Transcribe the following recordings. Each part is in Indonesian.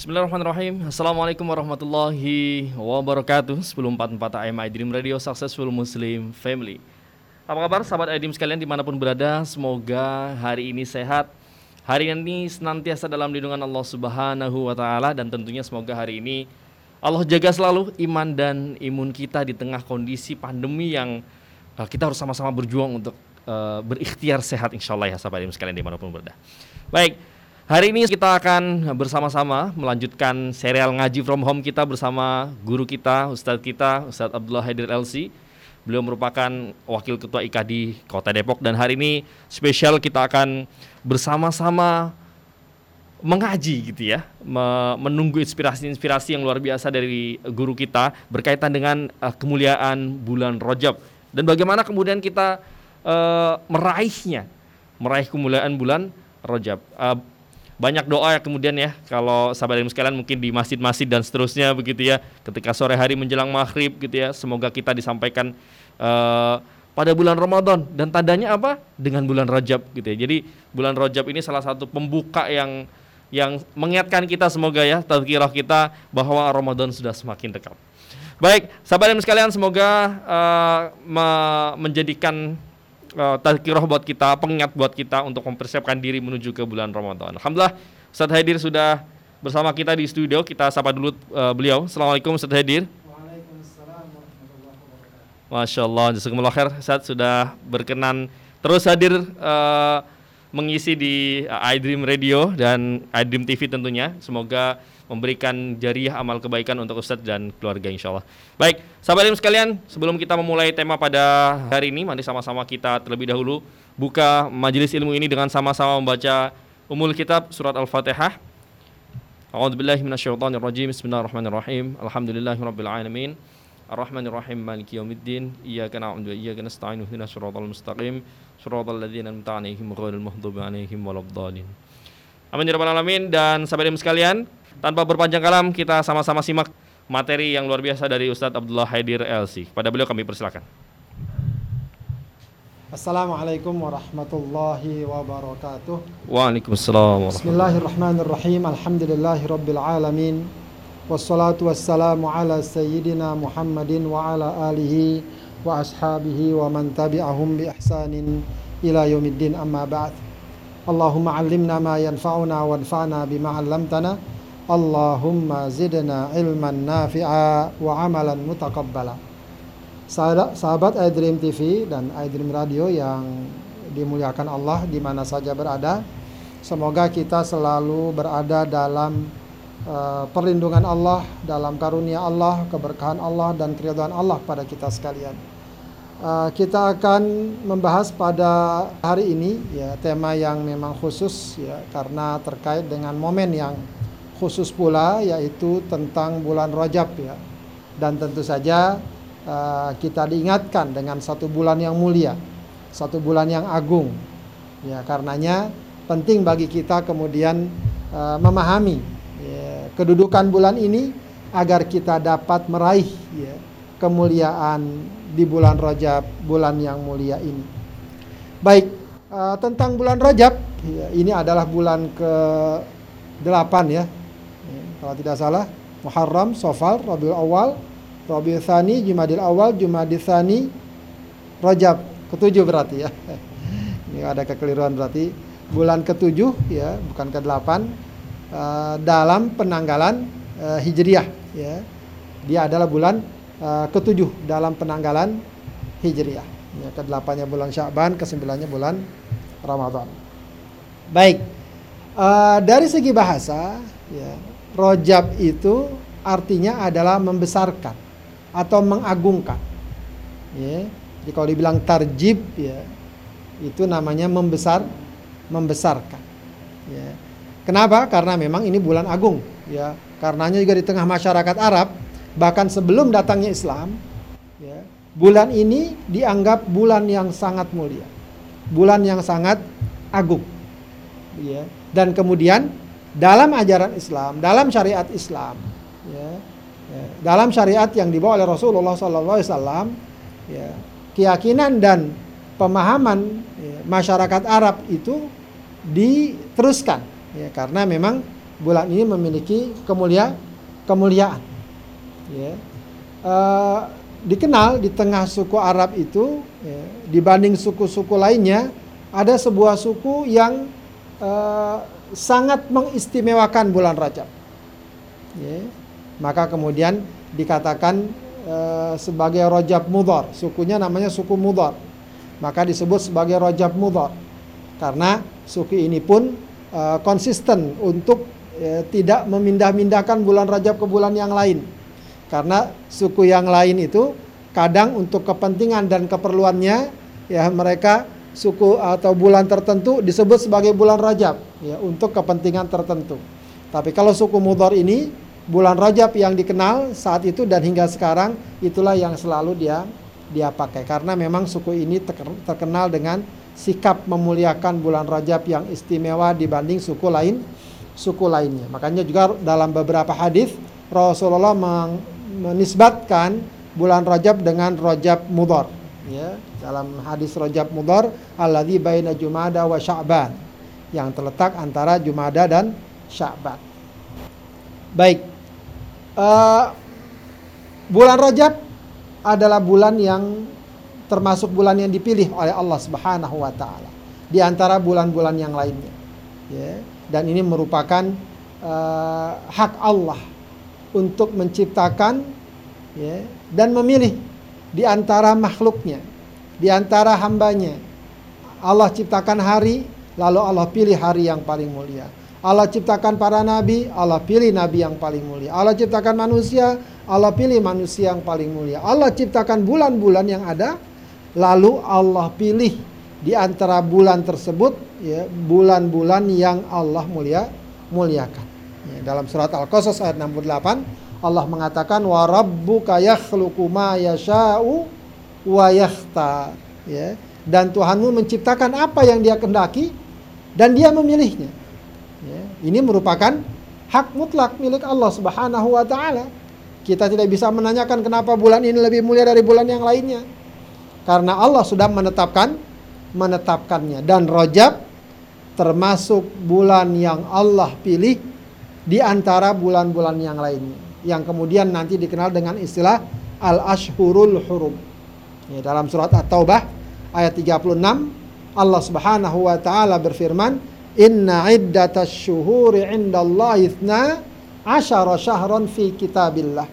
Bismillahirrahmanirrahim. Assalamualaikum warahmatullahi wabarakatuh. 1044 AM iDream Radio Successful Muslim Family. Apa kabar sahabat iDream sekalian di mana pun berada? Semoga hari ini sehat. Hari ini senantiasa dalam lindungan Allah subhanahu wa ta'ala Dan tentunya semoga hari ini Allah jaga selalu iman dan imun kita di tengah kondisi pandemi yang uh, kita harus sama-sama berjuang untuk uh, berikhtiar sehat insya Allah ya sahabat iDream sekalian di mana pun berada. Baik, Hari ini kita akan bersama-sama melanjutkan serial ngaji from home kita bersama guru kita, Ustadz kita, Ustadz Abdullah Haidir LC. Beliau merupakan wakil ketua IKADI Kota Depok dan hari ini spesial kita akan bersama-sama mengaji gitu ya, menunggu inspirasi-inspirasi yang luar biasa dari guru kita berkaitan dengan uh, kemuliaan bulan Rojab dan bagaimana kemudian kita uh, meraihnya, meraih kemuliaan bulan Rojab. Uh, banyak doa ya kemudian ya. Kalau sahabat ilmu sekalian mungkin di masjid-masjid dan seterusnya begitu ya. Ketika sore hari menjelang maghrib gitu ya semoga kita disampaikan uh, pada bulan Ramadan. Dan tandanya apa? Dengan bulan Rajab gitu ya. Jadi bulan Rajab ini salah satu pembuka yang yang mengingatkan kita semoga ya tazkirah kita bahwa Ramadan sudah semakin dekat. Baik sahabat ilmu sekalian semoga uh, me menjadikan uh, tazkirah buat kita, pengingat buat kita untuk mempersiapkan diri menuju ke bulan Ramadan. Alhamdulillah Ustaz Haidir sudah bersama kita di studio. Kita sapa dulu uh, beliau. Assalamualaikum Ustaz Haidir. Masya Allah, jazakumullah khair Ustaz sudah berkenan terus hadir uh, mengisi di iDream Radio dan iDream TV tentunya. Semoga memberikan jariah amal kebaikan untuk Ustadz dan keluarga insya Allah. Baik, sahabat ilmu sekalian, sebelum kita memulai tema pada hari ini, mari sama-sama kita terlebih dahulu buka majelis ilmu ini dengan sama-sama membaca umul kitab surat Al-Fatihah. A'udzu billahi minasyaitonir rajim. Bismillahirrahmanirrahim. Alhamdulillahirabbil alamin. Ar-Rahmanir-Rahim Maliki Yaumiddin. Iyyaka na'budu wa iyyaka nasta'in. Ihdinas siratal mustaqim. Siratal ladzina an'amta 'alaihim ghairil maghdubi 'alaihim waladdallin. Amin ya rabbal alamin dan sahabat sekalian, tanpa berpanjang kalam, kita sama-sama simak materi yang luar biasa dari Ustadz Abdullah Haidir LC. Pada beliau kami persilakan. Assalamualaikum warahmatullahi wabarakatuh. Waalaikumsalam. Bismillahirrahmanirrahim. Alhamdulillahi rabbil alamin. Wassalatu wassalamu ala sayyidina Muhammadin wa ala alihi wa ashabihi wa man tabi'ahum bi ihsanin ila yaumiddin amma ba'd. Allahumma 'allimna ma yanfa'una wanfa'na bima 'allamtana. Allahumma zidna ilman nafi'a wa amalan Sahabat iDream TV dan iDream Radio yang dimuliakan Allah di mana saja berada Semoga kita selalu berada dalam uh, perlindungan Allah Dalam karunia Allah, keberkahan Allah dan keridhaan Allah pada kita sekalian Kita akan membahas pada hari ini ya tema yang memang khusus ya karena terkait dengan momen yang khusus pula yaitu tentang bulan Rajab ya. Dan tentu saja uh, kita diingatkan dengan satu bulan yang mulia, satu bulan yang agung. Ya, karenanya penting bagi kita kemudian uh, memahami ya, kedudukan bulan ini agar kita dapat meraih ya, kemuliaan di bulan Rajab, bulan yang mulia ini. Baik, uh, tentang bulan Rajab, ya, ini adalah bulan ke 8 ya kalau tidak salah Muharram, Sofal, Rabiul Awal, Rabiul Thani, Jumadil Awal, Jumadil Thani, Rajab ketujuh berarti ya. Ini ada kekeliruan berarti bulan ketujuh ya, bukan ke delapan uh, dalam penanggalan uh, Hijriah ya. Dia adalah bulan uh, ketujuh dalam penanggalan Hijriah. Ya, ke delapannya bulan Sya'ban, ke sembilannya bulan Ramadan. Baik. Uh, dari segi bahasa ya, Rojab itu artinya adalah membesarkan atau mengagungkan. Ya. Jadi kalau dibilang tarjib ya itu namanya membesar membesarkan. Ya. Kenapa? Karena memang ini bulan agung ya. Karenanya juga di tengah masyarakat Arab bahkan sebelum datangnya Islam ya, bulan ini dianggap bulan yang sangat mulia. Bulan yang sangat agung. Ya. Dan kemudian dalam ajaran Islam, dalam syariat Islam, ya, ya, dalam syariat yang dibawa oleh Rasulullah SAW, ya, keyakinan dan pemahaman ya, masyarakat Arab itu diteruskan, ya, karena memang bulan ini memiliki kemulia kemuliaan. Ya. Uh, dikenal di tengah suku Arab itu ya, dibanding suku-suku lainnya ada sebuah suku yang uh, sangat mengistimewakan bulan Rajab. Ya. Maka kemudian dikatakan uh, sebagai Rajab Mudhar, sukunya namanya suku Mudhar. Maka disebut sebagai Rajab Mudhar. Karena suku ini pun uh, konsisten untuk uh, tidak memindah-mindahkan bulan Rajab ke bulan yang lain. Karena suku yang lain itu kadang untuk kepentingan dan keperluannya ya mereka suku atau bulan tertentu disebut sebagai bulan Rajab ya untuk kepentingan tertentu. Tapi kalau suku Mudhar ini bulan Rajab yang dikenal saat itu dan hingga sekarang itulah yang selalu dia dia pakai karena memang suku ini terkenal dengan sikap memuliakan bulan Rajab yang istimewa dibanding suku lain suku lainnya. Makanya juga dalam beberapa hadis Rasulullah menisbatkan bulan Rajab dengan Rajab Mudhar. Ya, dalam hadis Rajab Mudhar alladzi baina Jumada wa Sya'ban yang terletak antara Jumada dan Sya'ban. Baik. Uh, bulan Rajab adalah bulan yang termasuk bulan yang dipilih oleh Allah Subhanahu wa taala di antara bulan-bulan yang lainnya. Ya, dan ini merupakan uh, hak Allah untuk menciptakan ya, dan memilih di antara makhluknya, di antara hambanya. Allah ciptakan hari, lalu Allah pilih hari yang paling mulia. Allah ciptakan para nabi, Allah pilih nabi yang paling mulia. Allah ciptakan manusia, Allah pilih manusia yang paling mulia. Allah ciptakan bulan-bulan yang ada, lalu Allah pilih di antara bulan tersebut ya bulan-bulan yang Allah mulia muliakan. Dalam surat Al-Qasas ayat 68 Allah mengatakan wa rabbuka yakhluqu ma yasha'u wa yakhtar ya dan Tuhanmu menciptakan apa yang dia kendaki dan dia memilihnya. Ya, ini merupakan hak mutlak milik Allah Subhanahu wa taala. Kita tidak bisa menanyakan kenapa bulan ini lebih mulia dari bulan yang lainnya. Karena Allah sudah menetapkan menetapkannya dan Rajab termasuk bulan yang Allah pilih di antara bulan-bulan yang lainnya yang kemudian nanti dikenal dengan istilah al-ashhurul hurum. Ya, dalam surat At-Taubah ayat 36 Allah Subhanahu wa taala berfirman, "Inna iddatasy syuhuri 'indallahi itsna asyara syahran fi kitabillah.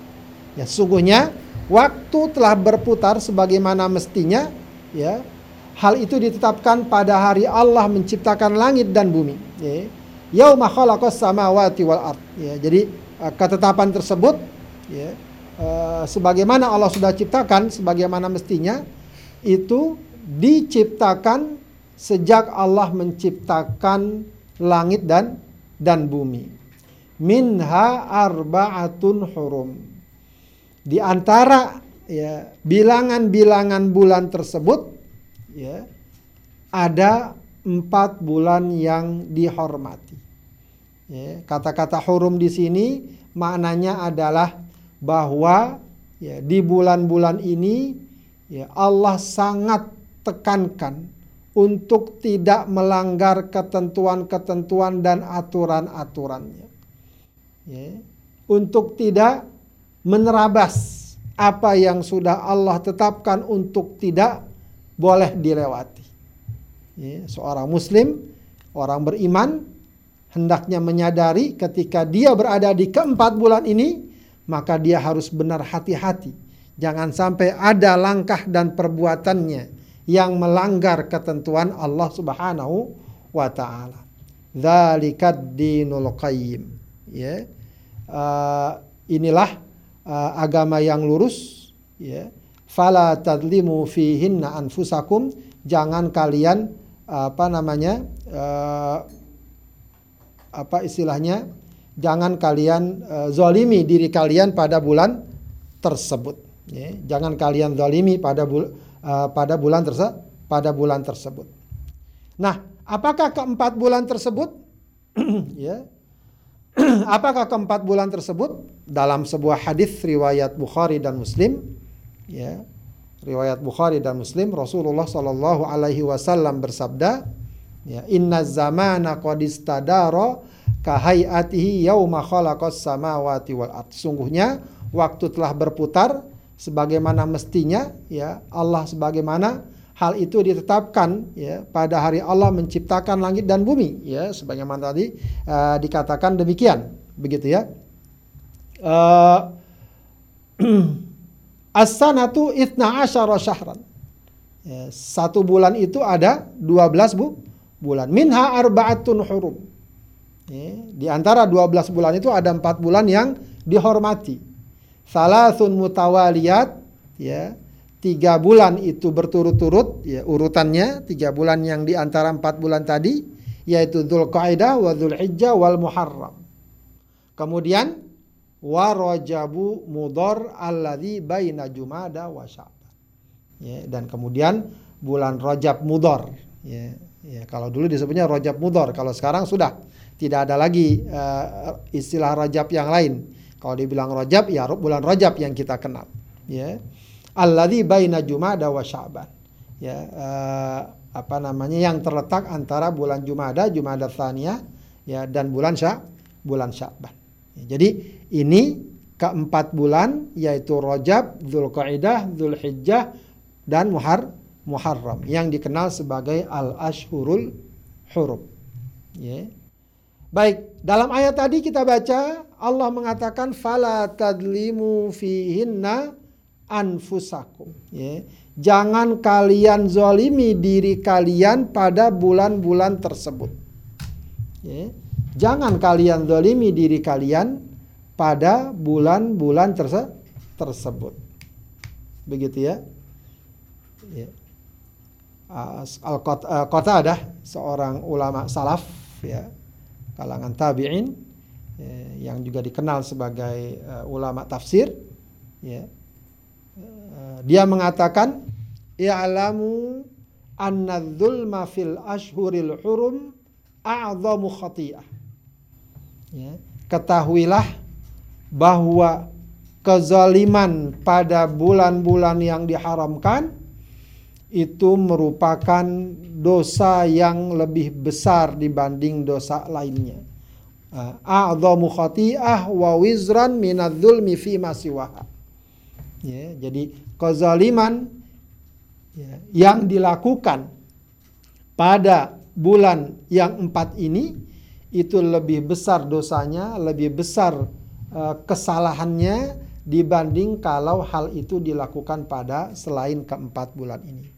Ya, sungguhnya waktu telah berputar sebagaimana mestinya, ya. Hal itu ditetapkan pada hari Allah menciptakan langit dan bumi, ya. Yauma khalaqas samawati wal ard. Ya, jadi eh, ketetapan tersebut ya, uh, sebagaimana Allah sudah ciptakan sebagaimana mestinya itu diciptakan sejak Allah menciptakan langit dan dan bumi minha arba'atun hurum. Di antara ya bilangan-bilangan bulan tersebut ya ada empat bulan yang dihormati. Ya, kata-kata hurum di sini maknanya adalah bahwa ya, di bulan-bulan ini ya, Allah sangat tekankan untuk tidak melanggar ketentuan-ketentuan dan aturan-aturannya ya, untuk tidak menerabas apa yang sudah Allah tetapkan untuk tidak boleh dilewati. Ya, seorang muslim, orang beriman hendaknya menyadari ketika dia berada di keempat bulan ini, maka dia harus benar hati-hati. Jangan sampai ada langkah dan perbuatannya yang melanggar ketentuan Allah Subhanahu wa taala. Dzalikad dinul qayyim. Ya uh, inilah uh, agama yang lurus ya fala tadlimu fihinna anfusakum jangan kalian apa namanya uh, apa istilahnya jangan kalian uh, zolimi diri kalian pada bulan tersebut ya. jangan kalian zolimi pada bul uh, pada bulan tersebut pada bulan tersebut nah apakah keempat bulan tersebut ya Apakah keempat bulan tersebut? Dalam sebuah hadis riwayat Bukhari dan Muslim, ya, riwayat Bukhari dan Muslim, Rasulullah Shallallahu Alaihi Wasallam bersabda, ya, Inna zamana qad istadara kahayatihi yauma khalaqas samawati wal ard. Sungguhnya waktu telah berputar sebagaimana mestinya ya Allah sebagaimana hal itu ditetapkan ya pada hari Allah menciptakan langit dan bumi ya sebagaimana tadi uh, dikatakan demikian begitu ya. Uh, as-sanatu itna asyara syahran. Ya, satu bulan itu ada 12 bu bulan minha arbaatun hurum di antara 12 bulan itu ada empat bulan yang dihormati. Salasun mutawaliyat, ya, tiga bulan itu berturut-turut, ya, urutannya tiga bulan yang di antara empat bulan tadi, yaitu Dzulqa'dah wa Dzulhijjah wal Muharram. Kemudian warajabu mudor alladzi baina Jumada wa Sya'ban. Ya, dan kemudian bulan Rajab Mudor. Ya, ya, kalau dulu disebutnya Rajab Mudor, kalau sekarang sudah tidak ada lagi uh, istilah Rajab yang lain. Kalau dibilang Rajab ya bulan Rajab yang kita kenal. Ya. Alladzi baina Jumada wa Sya'ban. Ya, uh, apa namanya yang terletak antara bulan Jumada, Jumada Tsaniyah ya dan bulan Sya bulan Sya'ban. Ya, jadi ini keempat bulan yaitu Rajab, Dzulqa'dah, Dzulhijjah dan Muhar Muharram yang dikenal sebagai al-ashhurul hurum. Ya. Baik, dalam ayat tadi kita baca Allah mengatakan fala tadlimu fihinna anfusakum. Ya. Jangan kalian zolimi diri kalian pada bulan-bulan tersebut. Ya. Jangan kalian zolimi diri kalian pada bulan-bulan terse tersebut. Begitu ya. ya. Al-Qata ada seorang ulama salaf ya kalangan tabi'in ya, yang juga dikenal sebagai uh, ulama tafsir ya. Uh, dia mengatakan i'lamu anna dzulma fil ashhuril hurum a'zamu khati'ah. Ya ketahuilah bahwa kezaliman pada bulan-bulan yang diharamkan itu merupakan dosa yang lebih besar dibanding dosa lainnya. A'dhamu khati'ah wa wizran minadz-dzulmi fi ma Ya, jadi kezaliman ya, yang dilakukan pada bulan yang empat ini itu lebih besar dosanya, lebih besar uh, kesalahannya dibanding kalau hal itu dilakukan pada selain keempat bulan ini.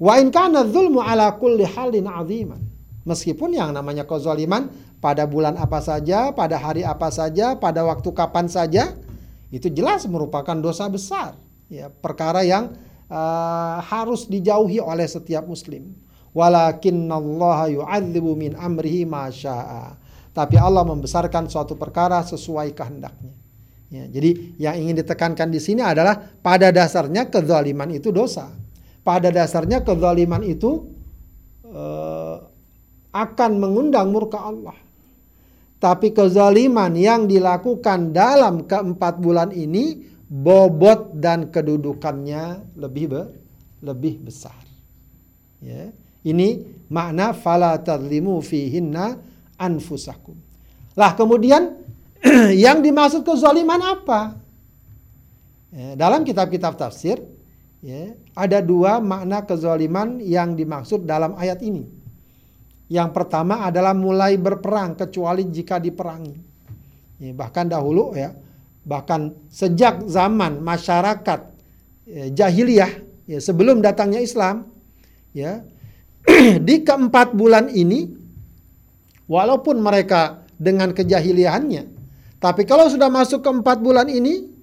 Wa in kana dzulmu ala kulli halin aziman. Meskipun yang namanya kezaliman pada bulan apa saja, pada hari apa saja, pada waktu kapan saja, itu jelas merupakan dosa besar. Ya, perkara yang uh, harus dijauhi oleh setiap muslim. Walakinnallaha yu'adzibu min amrihi ma Tapi Allah membesarkan suatu perkara sesuai kehendaknya. Ya, jadi yang ingin ditekankan di sini adalah pada dasarnya kezaliman itu dosa pada dasarnya kezaliman itu uh, akan mengundang murka Allah. Tapi kezaliman yang dilakukan dalam keempat bulan ini bobot dan kedudukannya lebih be, lebih besar. Ya. Ini makna fala tadlimu fihinna anfusakum. Lah kemudian yang dimaksud kezaliman apa? Ya, dalam kitab-kitab tafsir Ya, ada dua makna kezaliman yang dimaksud dalam ayat ini. Yang pertama adalah mulai berperang kecuali jika diperangi. Ya, bahkan dahulu ya, bahkan sejak zaman masyarakat ya, jahiliyah ya, sebelum datangnya Islam, ya di keempat bulan ini, walaupun mereka dengan kejahiliahannya, tapi kalau sudah masuk keempat bulan ini,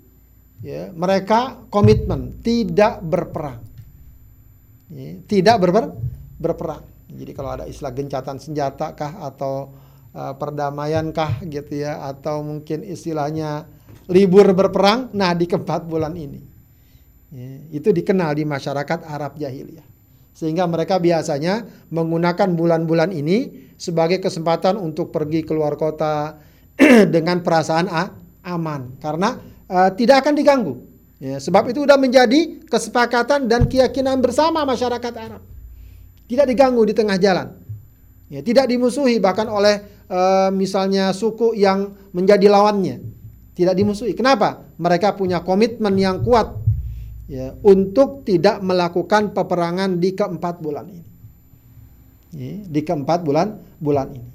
ya, mereka komitmen tidak berperang. Ya, tidak berper, berperang. Jadi kalau ada istilah gencatan senjata kah atau uh, perdamaian kah gitu ya atau mungkin istilahnya libur berperang, nah di keempat bulan ini. Ya, itu dikenal di masyarakat Arab jahiliyah. Sehingga mereka biasanya menggunakan bulan-bulan ini sebagai kesempatan untuk pergi keluar kota dengan perasaan aman. Karena uh, tidak akan diganggu. Ya, sebab itu sudah menjadi kesepakatan dan keyakinan bersama masyarakat Arab. Tidak diganggu di tengah jalan. Ya, tidak dimusuhi bahkan oleh uh, misalnya suku yang menjadi lawannya. Tidak dimusuhi. Kenapa? Mereka punya komitmen yang kuat ya, untuk tidak melakukan peperangan di keempat bulan ini. Ya, di keempat bulan bulan ini.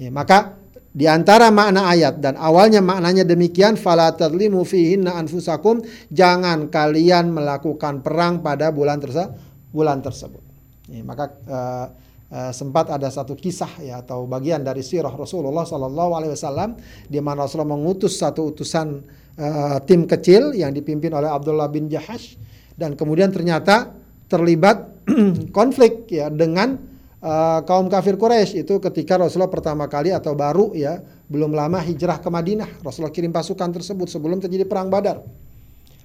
Ya, maka di antara makna ayat dan awalnya maknanya demikian fala tadlimu fihinna anfusakum jangan kalian melakukan perang pada bulan tersebut bulan tersebut. Ya, maka uh, uh, sempat ada satu kisah ya atau bagian dari sirah Rasulullah Shallallahu alaihi wasallam di mana Rasulullah mengutus satu utusan uh, tim kecil yang dipimpin oleh Abdullah bin Jahash dan kemudian ternyata terlibat konflik ya dengan uh, kaum kafir Quraisy itu ketika Rasulullah pertama kali atau baru ya belum lama hijrah ke Madinah Rasulullah kirim pasukan tersebut sebelum terjadi perang Badar.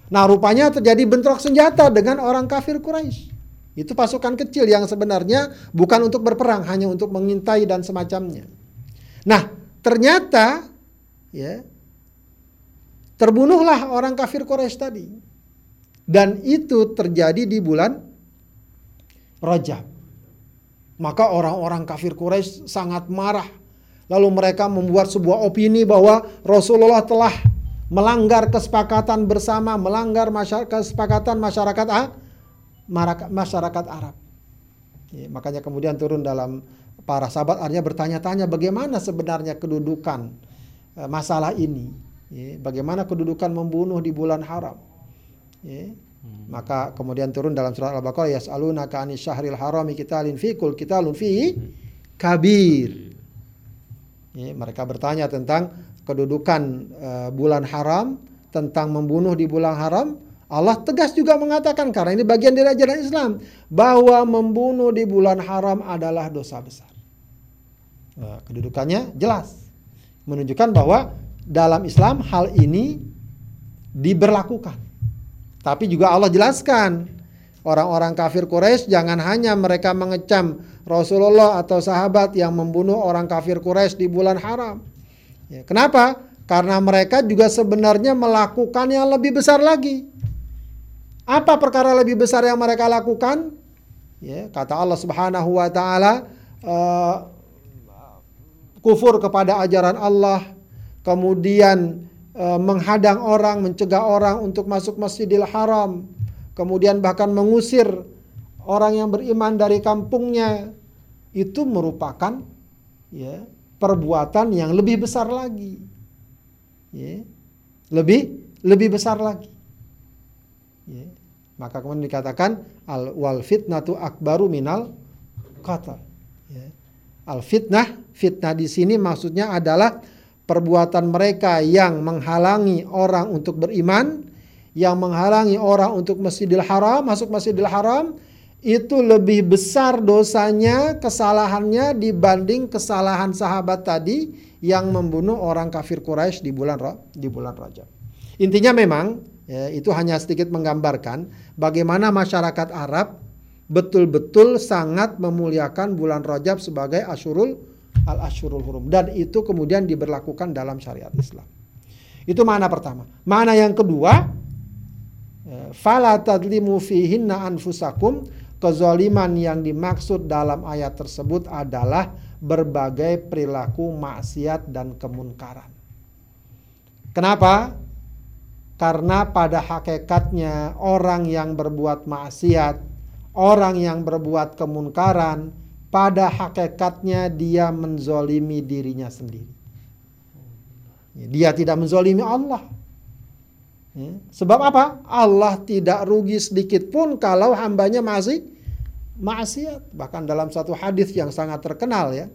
Nah rupanya terjadi bentrok senjata dengan orang kafir Quraisy. Itu pasukan kecil yang sebenarnya bukan untuk berperang hanya untuk mengintai dan semacamnya. Nah ternyata ya terbunuhlah orang kafir Quraisy tadi dan itu terjadi di bulan Rajab. Maka orang-orang kafir Quraisy sangat marah. Lalu mereka membuat sebuah opini bahwa Rasulullah telah melanggar kesepakatan bersama, melanggar masyarakat, kesepakatan masyarakat masyarakat Arab. Ya, makanya kemudian turun dalam para sahabat artinya bertanya-tanya bagaimana sebenarnya kedudukan eh, masalah ini. Ya, bagaimana kedudukan membunuh di bulan haram. Ya, Maka kemudian turun dalam surat Al-Baqarah yas'alunaka 'anil syahril harami qitalin kul qitalun fi kabir. Ya, mereka bertanya tentang kedudukan uh, bulan haram, tentang membunuh di bulan haram. Allah tegas juga mengatakan karena ini bagian dari ajaran Islam bahwa membunuh di bulan haram adalah dosa besar. Nah, kedudukannya jelas menunjukkan bahwa dalam Islam hal ini diberlakukan. Tapi juga Allah jelaskan orang-orang kafir Quraisy jangan hanya mereka mengecam Rasulullah atau sahabat yang membunuh orang kafir Quraisy di bulan haram. Ya, kenapa? Karena mereka juga sebenarnya melakukan yang lebih besar lagi. Apa perkara lebih besar yang mereka lakukan? Ya, kata Allah Subhanahu wa taala uh, kufur kepada ajaran Allah, kemudian menghadang orang, mencegah orang untuk masuk Masjidil Haram, kemudian bahkan mengusir orang yang beriman dari kampungnya, itu merupakan ya perbuatan yang lebih besar lagi. Ya, lebih lebih besar lagi. Ya. Maka kemudian dikatakan al wal fitnatu akbaru minal qatl. Ya. Al fitnah, fitnah di sini maksudnya adalah perbuatan mereka yang menghalangi orang untuk beriman, yang menghalangi orang untuk Masjidil Haram, masuk Masjidil Haram, itu lebih besar dosanya, kesalahannya dibanding kesalahan sahabat tadi yang membunuh orang kafir Quraisy di bulan di bulan Rajab. Intinya memang ya, itu hanya sedikit menggambarkan bagaimana masyarakat Arab betul-betul sangat memuliakan bulan Rajab sebagai Asyurul al-ashurul hurum dan itu kemudian diberlakukan dalam syariat Islam. Itu mana pertama. Mana yang kedua, eh, fala tadlimu fihinna anfusakum kezaliman yang dimaksud dalam ayat tersebut adalah berbagai perilaku maksiat dan kemunkaran. Kenapa? Karena pada hakikatnya orang yang berbuat maksiat, orang yang berbuat kemunkaran, pada hakikatnya dia menzolimi dirinya sendiri. Dia tidak menzolimi Allah. Ya. Sebab apa? Allah tidak rugi sedikit pun kalau hambanya masih maksiat. Bahkan dalam satu hadis yang sangat terkenal ya,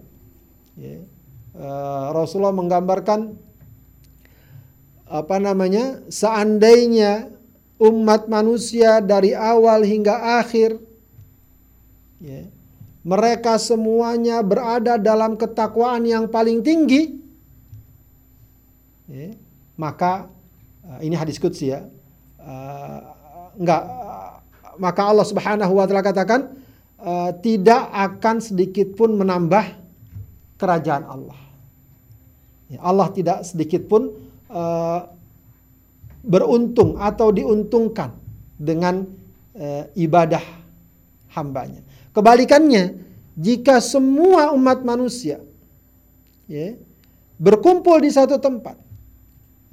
ya uh, Rasulullah menggambarkan apa namanya seandainya umat manusia dari awal hingga akhir ya, mereka semuanya berada dalam ketakwaan yang paling tinggi, ya, maka uh, ini hadis qudsi ya, uh, enggak, uh, maka Allah Subhanahu wa taala katakan uh, tidak akan sedikit pun menambah kerajaan Allah. Ya, Allah tidak sedikit pun uh, beruntung atau diuntungkan dengan uh, ibadah hambanya. Kebalikannya, jika semua umat manusia ya, berkumpul di satu tempat,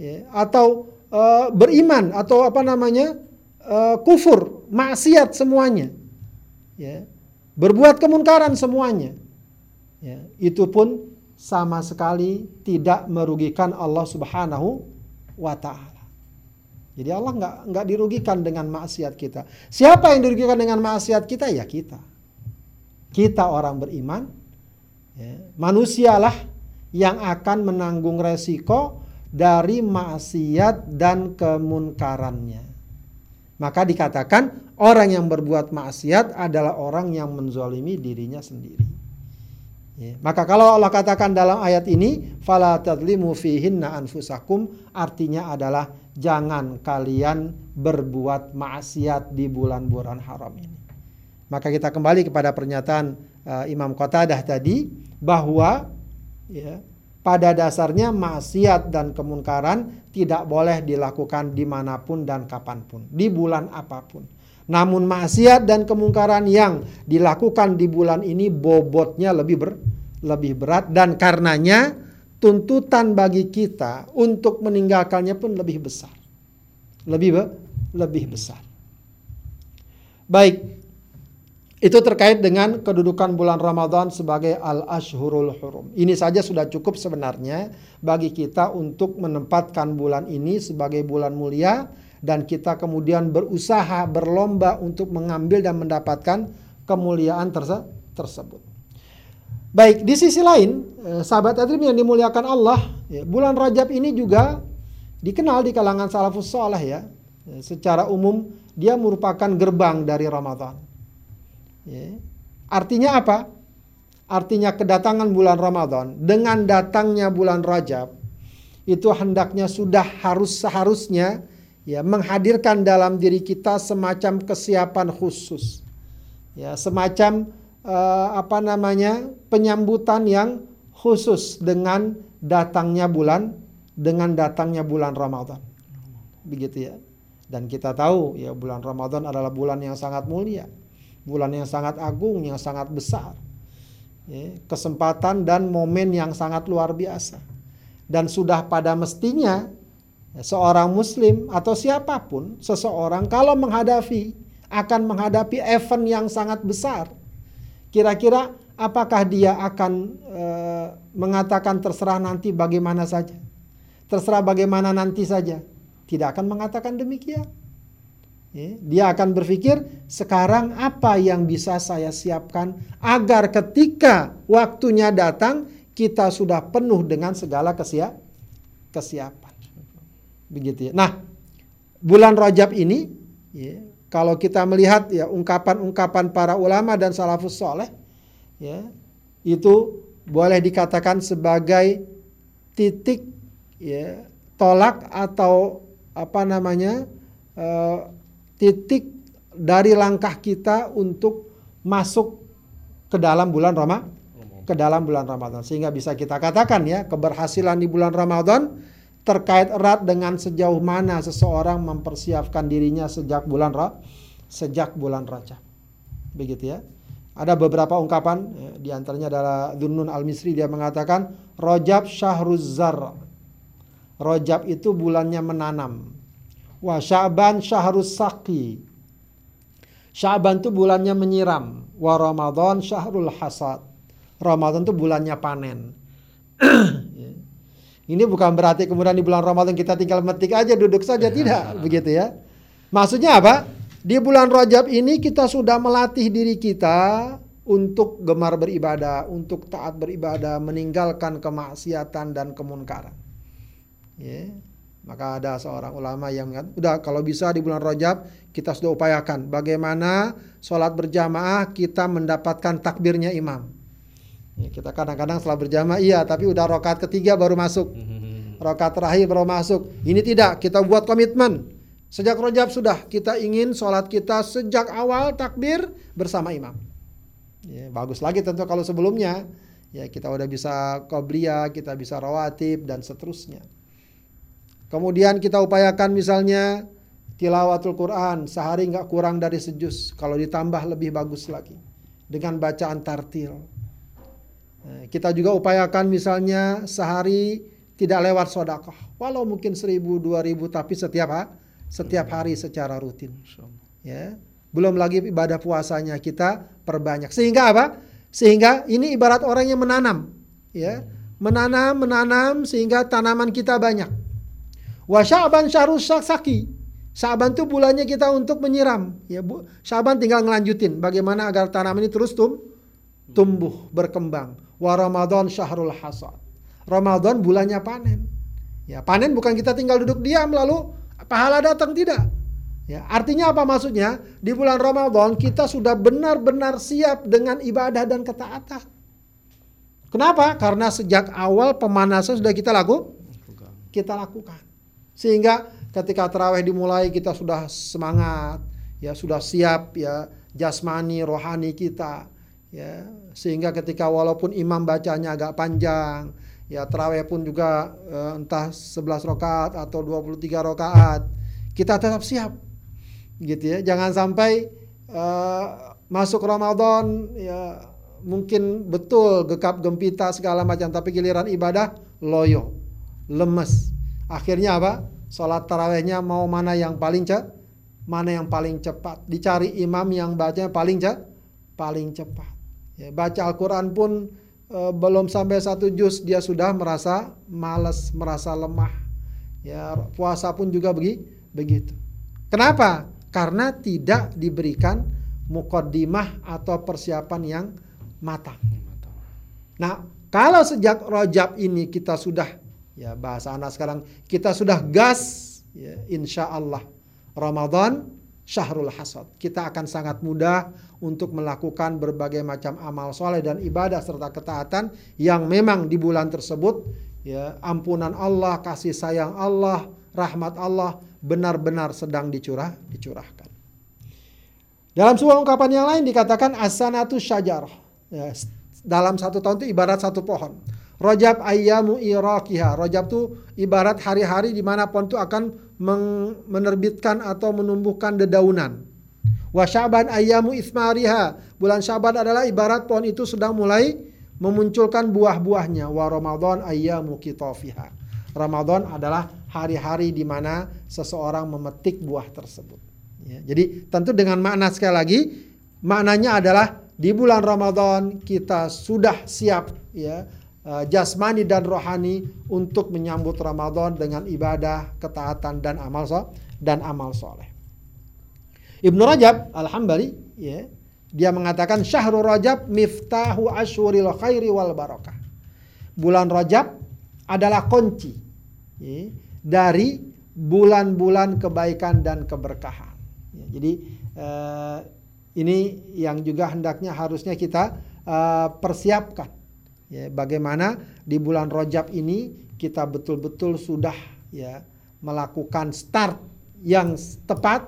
ya, atau uh, beriman atau apa namanya uh, kufur, maksiat semuanya, ya, berbuat kemunkaran semuanya, ya, itu pun sama sekali tidak merugikan Allah Subhanahu wa Ta'ala. Jadi Allah nggak nggak dirugikan dengan maksiat kita. Siapa yang dirugikan dengan maksiat kita? Ya kita. Kita orang beriman. Ya. Manusialah yang akan menanggung resiko dari maksiat dan kemunkarannya. Maka dikatakan orang yang berbuat maksiat adalah orang yang menzolimi dirinya sendiri. Ya. Maka kalau Allah katakan dalam ayat ini, fala tadlimu fihinna anfusakum, artinya adalah jangan kalian berbuat maksiat di bulan-bulan haram ini. Maka kita kembali kepada pernyataan uh, Imam Qatadah tadi bahwa ya, pada dasarnya maksiat dan kemunkaran tidak boleh dilakukan di mana pun dan kapan pun, di bulan apa pun. Namun maksiat dan kemungkaran yang dilakukan di bulan ini bobotnya lebih ber, lebih berat dan karenanya tuntutan bagi kita untuk meninggalkannya pun lebih besar. Lebih lebih besar. Baik. Itu terkait dengan kedudukan bulan Ramadan sebagai al-ashhurul hurum. Ini saja sudah cukup sebenarnya bagi kita untuk menempatkan bulan ini sebagai bulan mulia dan kita kemudian berusaha berlomba untuk mengambil dan mendapatkan kemuliaan terse tersebut. Baik, di sisi lain, eh, sahabat Adrim yang dimuliakan Allah, ya, bulan Rajab ini juga dikenal di kalangan salafus soleh ya. Eh, secara umum dia merupakan gerbang dari Ramadan. Ya. Artinya apa? Artinya kedatangan bulan Ramadan dengan datangnya bulan Rajab itu hendaknya sudah harus seharusnya ya menghadirkan dalam diri kita semacam kesiapan khusus. Ya, semacam uh, apa namanya penyambutan yang khusus dengan datangnya bulan dengan datangnya bulan Ramadan. Begitu ya. Dan kita tahu ya bulan Ramadan adalah bulan yang sangat mulia, bulan yang sangat agung, yang sangat besar. Ya, kesempatan dan momen yang sangat luar biasa. Dan sudah pada mestinya ya, seorang muslim atau siapa pun seseorang kalau menghadapi akan menghadapi event yang sangat besar Kira-kira apakah dia akan e, mengatakan terserah nanti bagaimana saja? Terserah bagaimana nanti saja. Tidak akan mengatakan demikian. Ya, dia akan berpikir sekarang apa yang bisa saya siapkan agar ketika waktunya datang kita sudah penuh dengan segala kesiap kesiapan. Begitu ya. Nah, bulan Rajab ini ya, kalau kita melihat ya ungkapan-ungkapan para ulama dan salafus soleh ya itu boleh dikatakan sebagai titik ya tolak atau apa namanya uh, titik dari langkah kita untuk masuk ke dalam bulan Rama ke dalam bulan Ramadan sehingga bisa kita katakan ya keberhasilan di bulan Ramadan terkait erat dengan sejauh mana seseorang mempersiapkan dirinya sejak bulan Ra, sejak bulan Rajab. Begitu ya. Ada beberapa ungkapan ya, di antaranya adalah Dunnun Al-Misri dia mengatakan Rajab syahruz zar. Rajab itu bulannya menanam. Wa Sya'ban syahrus saqi. Sya'ban itu bulannya menyiram. Wa Ramadan syahrul hasad. Ramadan itu bulannya panen. Ya. Ini bukan berarti kemudian di bulan Ramadan kita tinggal metik aja duduk saja tidak begitu ya. Maksudnya apa? Di bulan Rajab ini kita sudah melatih diri kita untuk gemar beribadah, untuk taat beribadah, meninggalkan kemaksiatan dan kemunkaran. Ya. Maka ada seorang ulama yang mengatakan, udah kalau bisa di bulan Rajab kita sudah upayakan bagaimana sholat berjamaah kita mendapatkan takbirnya imam. Ya, kita kadang-kadang setelah berjamaah iya, tapi udah rokat ketiga baru masuk. Rokat terakhir baru masuk. Ini tidak, kita buat komitmen. Sejak rojab sudah kita ingin sholat kita sejak awal takbir bersama imam. Ya, bagus lagi tentu kalau sebelumnya ya kita udah bisa qobliyah, kita bisa rawatib dan seterusnya. Kemudian kita upayakan misalnya tilawatul Quran sehari nggak kurang dari sejus. Kalau ditambah lebih bagus lagi dengan bacaan tartil Eh, kita juga upayakan misalnya sehari tidak lewat sodakoh. Walau mungkin seribu, dua ribu, tapi setiap ha, setiap hari secara rutin. Ya, belum lagi ibadah puasanya kita perbanyak. Sehingga apa? Sehingga ini ibarat orang yang menanam, ya, menanam, menanam sehingga tanaman kita banyak. Wa sya'ban syahrus saki. Syaban itu bulannya kita untuk menyiram. Ya, Bu, Syaban tinggal ngelanjutin bagaimana agar tanaman ini terus tum, tumbuh, berkembang. Wa Ramadan syahrul hasad. Ramadan bulannya panen. Ya, panen bukan kita tinggal duduk diam lalu pahala datang tidak. Ya, artinya apa maksudnya? Di bulan Ramadan kita sudah benar-benar siap dengan ibadah dan ketaatan. Kenapa? Karena sejak awal pemanasan sudah kita laku, kita lakukan. Sehingga ketika terawih dimulai kita sudah semangat, ya sudah siap ya jasmani, rohani kita, ya. Sehingga ketika walaupun imam bacanya agak panjang, ya terawih pun juga uh, entah 11 rakaat atau 23 rakaat kita tetap siap gitu ya. Jangan sampai uh, masuk Ramadan ya mungkin betul gekap gempita segala macam tapi giliran ibadah loyo lemes akhirnya apa sholat tarawehnya mau mana yang paling cepat mana yang paling cepat dicari imam yang bacanya paling cepat paling cepat ya, baca Al-Quran pun Eh, belum sampai satu juz dia sudah merasa malas, merasa lemah. Ya, puasa pun juga begi, begitu. Kenapa? Karena tidak diberikan mukaddimah atau persiapan yang matang. Nah, kalau sejak rojab ini kita sudah ya bahasa anak sekarang kita sudah gas ya insya Allah Ramadan syahrul hasad. Kita akan sangat mudah untuk melakukan berbagai macam amal soleh dan ibadah serta ketaatan yang memang di bulan tersebut ya ampunan Allah, kasih sayang Allah, rahmat Allah benar-benar sedang dicurah dicurahkan. Dalam sebuah ungkapan yang lain dikatakan asanatu syajarah. Ya, dalam satu tahun itu ibarat satu pohon. Rojab ayyamu irakiha. Rojab itu ibarat hari-hari di mana pohon itu akan menerbitkan atau menumbuhkan dedaunan. Wa syaban ayyamu ismariha. Bulan syaban adalah ibarat pohon itu sedang mulai memunculkan buah-buahnya. Wa ramadan ayyamu kitofiha. Ramadan adalah hari-hari di mana seseorang memetik buah tersebut. Ya, jadi tentu dengan makna sekali lagi, maknanya adalah di bulan Ramadan kita sudah siap ya jasmani dan rohani untuk menyambut Ramadan dengan ibadah, ketaatan dan amal so dan amal soleh. Ibnu Rajab Al-Hambali ya, dia mengatakan syahrul Rajab miftahu ashuril khairi wal barakah. Bulan Rajab adalah kunci ya, dari bulan-bulan kebaikan dan keberkahan. Ya, jadi uh, ini yang juga hendaknya harusnya kita uh, persiapkan Ya, bagaimana di bulan Rojab ini kita betul-betul sudah ya melakukan start yang tepat,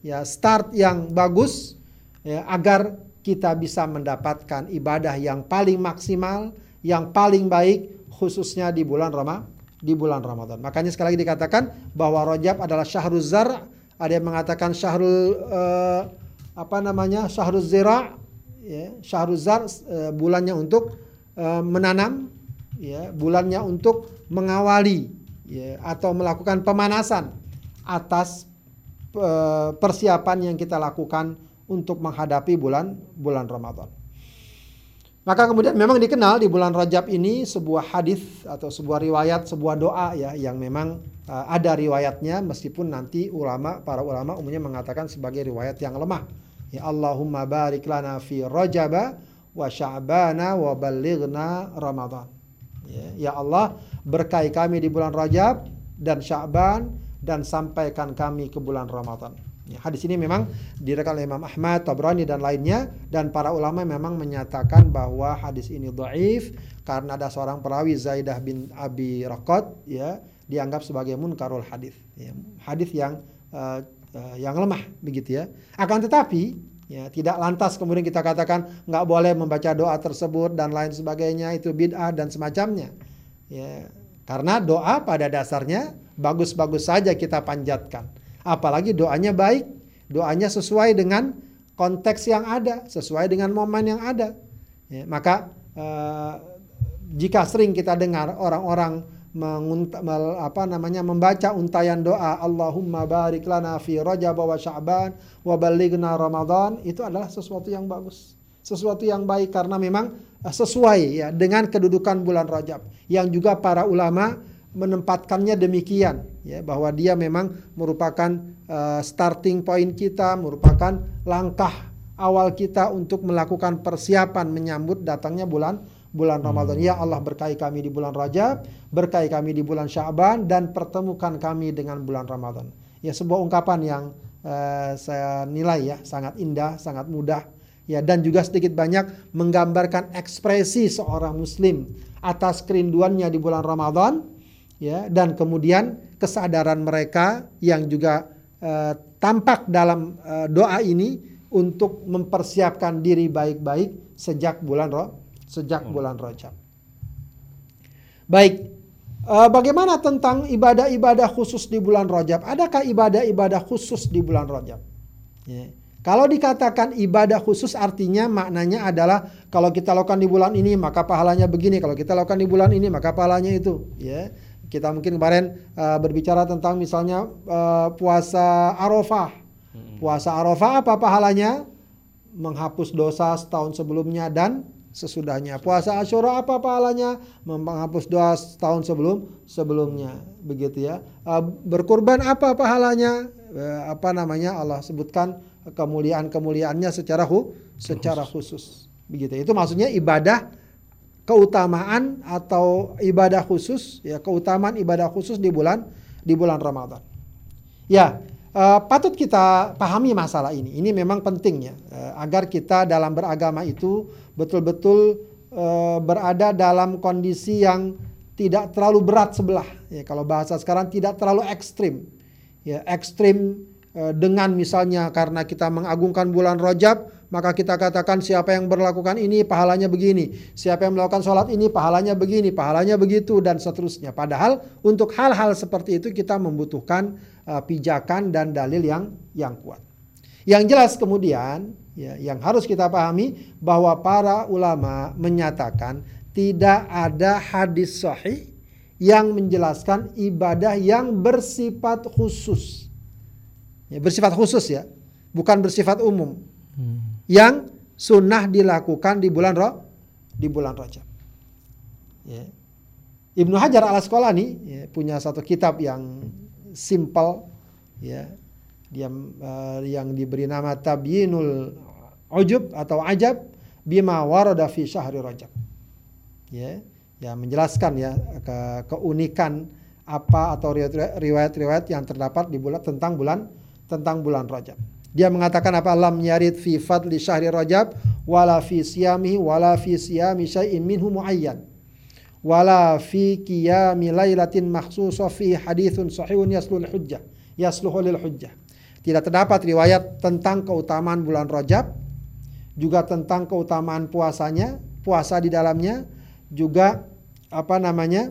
ya start yang bagus, ya, agar kita bisa mendapatkan ibadah yang paling maksimal, yang paling baik, khususnya di bulan Rama, di bulan Ramadan. Makanya sekali lagi dikatakan bahwa Rojab adalah syahrul zar, ada yang mengatakan syahrul uh, apa namanya syahrul zira, ya, syahrul zar uh, bulannya untuk Eh, menanam ya bulannya untuk mengawali ya atau melakukan pemanasan atas uh, persiapan yang kita lakukan untuk menghadapi bulan bulan Ramadan. Maka kemudian memang dikenal di bulan Rajab ini sebuah hadis atau sebuah riwayat, sebuah doa ya yang memang uh, ada riwayatnya meskipun nanti ulama para ulama umumnya mengatakan sebagai riwayat yang lemah. Ya Allahumma barik lana fi Rajaba wa sya'bana wa balighna Ramadan. Ya, ya Allah, berkahi kami di bulan Rajab dan Sya'ban dan sampaikan kami ke bulan Ramadan. Ya, hadis ini memang direkam oleh Imam Ahmad, Tabrani dan lainnya dan para ulama memang menyatakan bahwa hadis ini dhaif karena ada seorang perawi Zaidah bin Abi Raqat ya dianggap sebagai munkarul hadis. Ya, hadis yang uh, uh, yang lemah begitu ya. Akan tetapi Ya, tidak lantas kemudian kita katakan nggak boleh membaca doa tersebut dan lain sebagainya itu bid'ah dan semacamnya. Ya, karena doa pada dasarnya bagus-bagus saja kita panjatkan. Apalagi doanya baik, doanya sesuai dengan konteks yang ada, sesuai dengan momen yang ada. Ya, maka uh, jika sering kita dengar orang-orang mengunta, apa namanya membaca untayan doa Allahumma barik lana fi Rajab wa Sya'ban wa balighna Ramadan itu adalah sesuatu yang bagus sesuatu yang baik karena memang uh, sesuai ya dengan kedudukan bulan Rajab. Yang juga para ulama menempatkannya demikian ya bahwa dia memang merupakan uh, starting point kita merupakan langkah awal kita untuk melakukan persiapan menyambut datangnya bulan bulan Ramadan. Hmm. Ya Allah berkahi kami di bulan Rajab, berkahi kami di bulan Syaban dan pertemukan kami dengan bulan Ramadan. Ya sebuah ungkapan yang uh, saya nilai ya sangat indah, sangat mudah ya dan juga sedikit banyak menggambarkan ekspresi seorang muslim atas kerinduannya di bulan Ramadan ya dan kemudian kesadaran mereka yang juga uh, tampak dalam uh, doa ini untuk mempersiapkan diri baik-baik sejak bulan roh, sejak hmm. bulan Rajab. Baik, uh, bagaimana tentang ibadah-ibadah khusus di bulan Rajab? Adakah ibadah-ibadah khusus di bulan Rajab? Ya. Kalau dikatakan ibadah khusus artinya maknanya adalah kalau kita lakukan di bulan ini maka pahalanya begini, kalau kita lakukan di bulan ini maka pahalanya itu, ya. Kita mungkin kemarin uh, berbicara tentang misalnya uh, puasa Arafah Puasa Arafah apa pahalanya? Menghapus dosa setahun sebelumnya dan sesudahnya. Puasa Asyura apa pahalanya? Menghapus dosa setahun sebelum sebelumnya. Begitu ya. Eh, berkurban apa pahalanya? Eh, apa namanya? Allah sebutkan kemuliaan-kemuliaannya secara hu, secara khusus. Begitu. Itu maksudnya ibadah keutamaan atau ibadah khusus ya keutamaan ibadah khusus di bulan di bulan Ramadan. Ya, Uh, patut kita pahami masalah ini. Ini memang penting ya, uh, agar kita dalam beragama itu betul-betul uh, berada dalam kondisi yang tidak terlalu berat sebelah. Ya, kalau bahasa sekarang tidak terlalu ekstrim. Ya, ekstrim dengan misalnya karena kita mengagungkan bulan Rajab, maka kita katakan siapa yang berlakukan ini pahalanya begini, siapa yang melakukan sholat ini pahalanya begini, pahalanya begitu dan seterusnya. Padahal untuk hal-hal seperti itu kita membutuhkan uh, pijakan dan dalil yang yang kuat. Yang jelas kemudian ya, yang harus kita pahami bahwa para ulama menyatakan tidak ada hadis sahih yang menjelaskan ibadah yang bersifat khusus. Ya, bersifat khusus ya, bukan bersifat umum. Hmm yang sunnah dilakukan di bulan roh di bulan Rajab. Ya. Ibnu Hajar al Asqalani ya, punya satu kitab yang simple ya dia uh, yang diberi nama Tabyinul Ujub atau Ajab bima warada fi syahri Rajab. Ya, ya menjelaskan ya ke, keunikan apa atau riwayat-riwayat yang terdapat di bulan tentang bulan tentang bulan Rajab. Dia mengatakan apa lam yarid fi fadli syahri Rajab wala fi siyamihi wala fi siyami syai'in minhu muayyan wala fi qiyami lailatin makhsusah fi hadithun sahihun yaslul hujjah yasluhu lil hujjah. Tidak terdapat riwayat tentang keutamaan bulan Rajab juga tentang keutamaan puasanya, puasa di dalamnya juga apa namanya?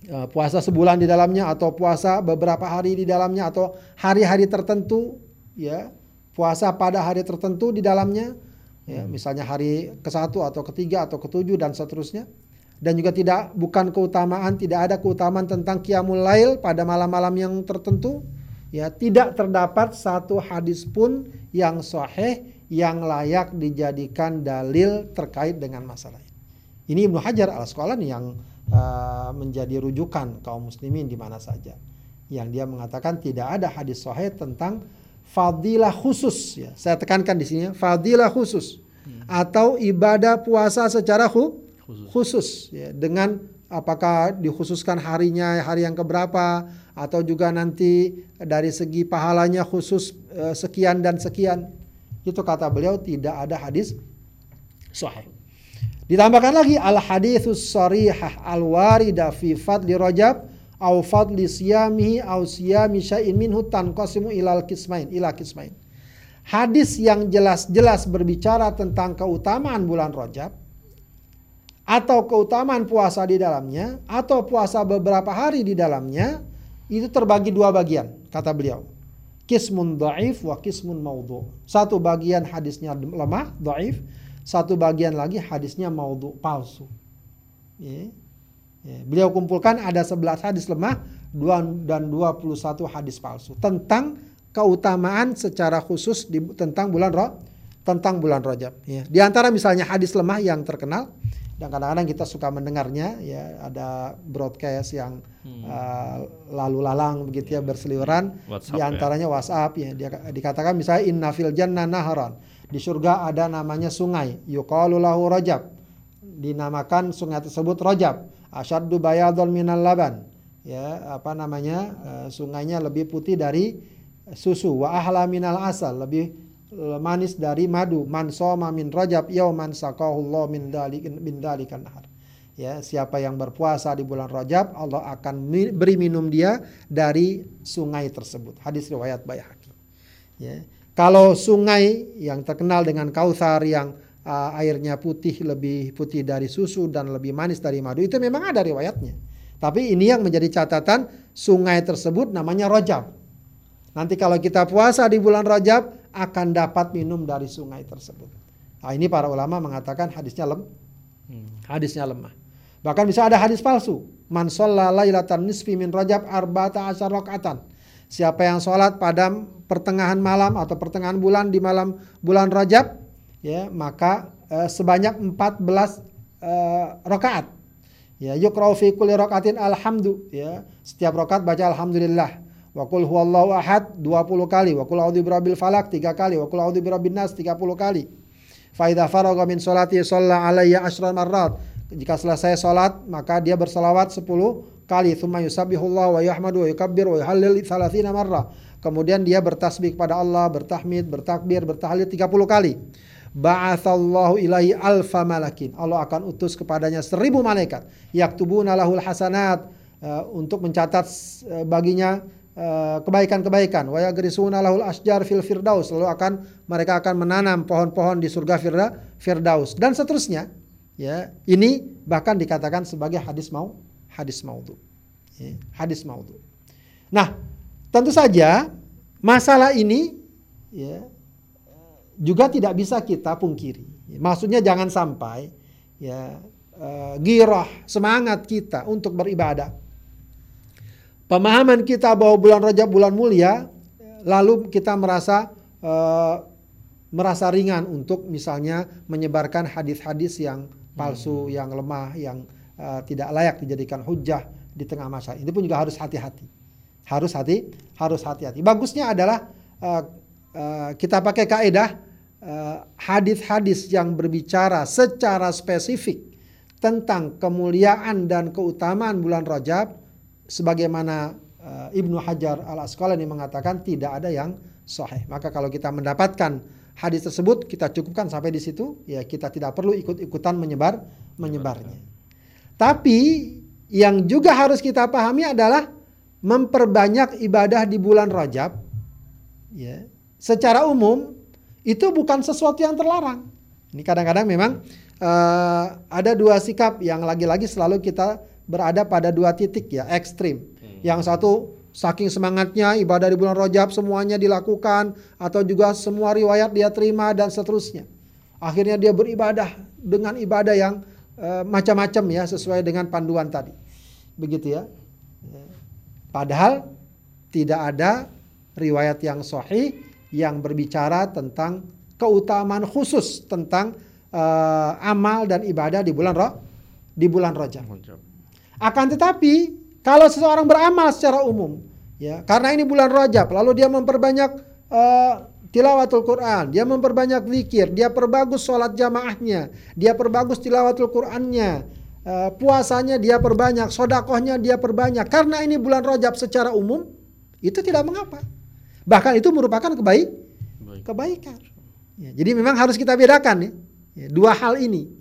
Eh, puasa sebulan di dalamnya atau puasa beberapa hari di dalamnya atau hari-hari tertentu ya puasa pada hari tertentu di dalamnya ya hmm. misalnya hari ke-1 atau ketiga atau ketujuh dan seterusnya dan juga tidak bukan keutamaan tidak ada keutamaan tentang qiyamul lail pada malam-malam yang tertentu ya tidak terdapat satu hadis pun yang sahih yang layak dijadikan dalil terkait dengan masalah ini. Ini Ibnu Hajar al Asqalani yang uh, menjadi rujukan kaum muslimin di mana saja. Yang dia mengatakan tidak ada hadis sahih tentang fadilah khusus ya. Saya tekankan di sini fadilah khusus hmm. atau ibadah puasa secara khu, khusus, khusus ya dengan apakah dikhususkan harinya hari yang keberapa atau juga nanti dari segi pahalanya khusus uh, sekian dan sekian. Itu kata beliau tidak ada hadis sahih. Ditambahkan lagi al haditsus sarihah al warida fi fadli Rajab au fadli siyamihi au siyami syai'in minhu tanqasimu ilal kismain ila kismain. Hadis yang jelas-jelas berbicara tentang keutamaan bulan Rajab atau keutamaan puasa di dalamnya atau puasa beberapa hari di dalamnya itu terbagi dua bagian kata beliau. Kismun dhaif wa kismun maudhu. Satu bagian hadisnya lemah, dhaif. satu bagian lagi hadisnya maudhu palsu. Ya. Ya. Beliau kumpulkan ada 11 hadis lemah dan 21 hadis palsu tentang keutamaan secara khusus di, tentang bulan roh tentang bulan Rajab. Ya. Di antara misalnya hadis lemah yang terkenal dan kadang-kadang kita suka mendengarnya ya ada broadcast yang hmm. uh, lalu lalang begitu ya berseliweran. WhatsApp, di antaranya ya. WhatsApp ya dia dikatakan misalnya inna fil jannah naharan di surga ada namanya sungai yuqalu lahu rajab. Dinamakan sungai tersebut rajab. Asyaddu bayadun minal laban. Ya apa namanya uh, sungainya lebih putih dari susu. Wa ahla minal asal lebih manis dari madu. Man soma min rajab yauman sakahullah min dalik min dalikan nahar ya siapa yang berpuasa di bulan rajab Allah akan beri minum dia dari sungai tersebut. Hadis riwayat Baihaqi. Ya kalau sungai yang terkenal dengan kausar yang uh, airnya putih lebih putih dari susu dan lebih manis dari madu itu memang ada riwayatnya. Tapi ini yang menjadi catatan sungai tersebut namanya rajab. Nanti kalau kita puasa di bulan rajab akan dapat minum dari sungai tersebut. Nah, ini para ulama mengatakan hadisnya lem, hmm. hadisnya lemah. Bahkan bisa ada hadis palsu. Man lailatan nisfi min rajab arba'ata asyar rakaatan. Siapa yang sholat pada pertengahan malam atau pertengahan bulan di malam bulan Rajab, ya maka eh, sebanyak 14 eh, rakaat. Ya, yukra'u fi kulli rakaatin alhamdu, ya. Setiap rakaat baca alhamdulillah. Wa qul huwallahu ahad 20 kali, wa qul a'udzu birabbil falaq 3 kali, wa qul a'udzu birabbin nas 30 kali. Fa idza faragha min sholati shalla alayya asyra marrat. Jika selesai salat maka dia berselawat 10 kali. Tsumma yusabbihullah wa yahmadu wa yukabbir wa yuhallil 30 marrah. Kemudian dia bertasbih kepada Allah, bertahmid, bertakbir, bertahlil 30 kali. Ba'athallahu ilaihi alfa malakin. Allah akan utus kepadanya seribu malaikat. Yaktubuna lahul hasanat. Uh, untuk mencatat uh, baginya kebaikan-kebaikan. Wa yagrisuna lahul asjar fil firdaus. Lalu akan mereka akan menanam pohon-pohon di surga firda, firdaus. Dan seterusnya ya ini bahkan dikatakan sebagai hadis mau hadis maudhu. Ya, hadis maudhu. Nah tentu saja masalah ini ya juga tidak bisa kita pungkiri. Maksudnya jangan sampai ya uh, girah semangat kita untuk beribadah pemahaman kita bahwa bulan Rajab bulan mulia, lalu kita merasa uh, merasa ringan untuk misalnya menyebarkan hadis-hadis yang palsu, hmm. yang lemah, yang uh, tidak layak dijadikan hujah di tengah masa. Ini pun juga harus hati-hati. Harus hati, harus hati-hati. Bagusnya adalah uh, uh, kita pakai kaedah hadis-hadis uh, yang berbicara secara spesifik tentang kemuliaan dan keutamaan bulan Rajab sebagaimana uh, Ibnu Hajar Al Asqalani mengatakan tidak ada yang sahih. Maka kalau kita mendapatkan hadis tersebut kita cukupkan sampai di situ, ya kita tidak perlu ikut-ikutan menyebar menyebarnya. Tapi yang juga harus kita pahami adalah memperbanyak ibadah di bulan Rajab ya. Secara umum itu bukan sesuatu yang terlarang. Ini kadang-kadang memang uh, ada dua sikap yang lagi-lagi selalu kita berada pada dua titik ya ekstrim. Hmm. Yang satu saking semangatnya ibadah di bulan Rajab semuanya dilakukan atau juga semua riwayat dia terima dan seterusnya. Akhirnya dia beribadah dengan ibadah yang uh, macam-macam ya sesuai dengan panduan tadi. Begitu ya. Padahal tidak ada riwayat yang sahih yang berbicara tentang keutamaan khusus tentang uh, amal dan ibadah di bulan Rajab di bulan Rajab. Akan tetapi kalau seseorang beramal secara umum, ya karena ini bulan Rajab, lalu dia memperbanyak uh, tilawatul Quran, dia memperbanyak zikir, dia perbagus sholat jamaahnya, dia perbagus tilawatul Qurannya, uh, puasanya dia perbanyak, sodakohnya dia perbanyak. Karena ini bulan Rajab secara umum, itu tidak mengapa. Bahkan itu merupakan kebaik, kebaikan. Ya, jadi memang harus kita bedakan ya, ya dua hal ini.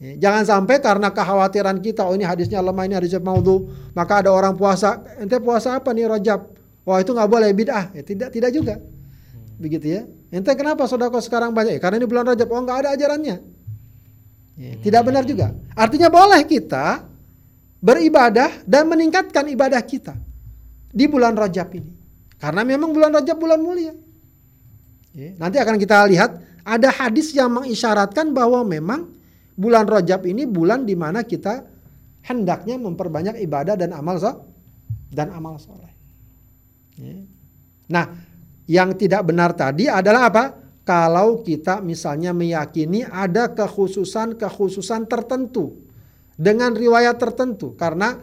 Ya, jangan sampai karena kekhawatiran kita, oh ini hadisnya lemah, ini hadisnya maudhu, maka ada orang puasa, ente puasa apa nih Rajab? Wah itu nggak boleh bid'ah. Ya, tidak tidak juga. Begitu ya. Ente kenapa sodako sekarang banyak? Ya, karena ini bulan Rajab. Oh nggak ada ajarannya. Ya, tidak benar juga. Artinya boleh kita beribadah dan meningkatkan ibadah kita di bulan Rajab ini. Karena memang bulan Rajab bulan mulia. Ya, nanti akan kita lihat ada hadis yang mengisyaratkan bahwa memang bulan Rajab ini bulan di mana kita hendaknya memperbanyak ibadah dan amal so dan amal soleh. Ya. Nah, yang tidak benar tadi adalah apa? Kalau kita misalnya meyakini ada kekhususan-kekhususan tertentu dengan riwayat tertentu karena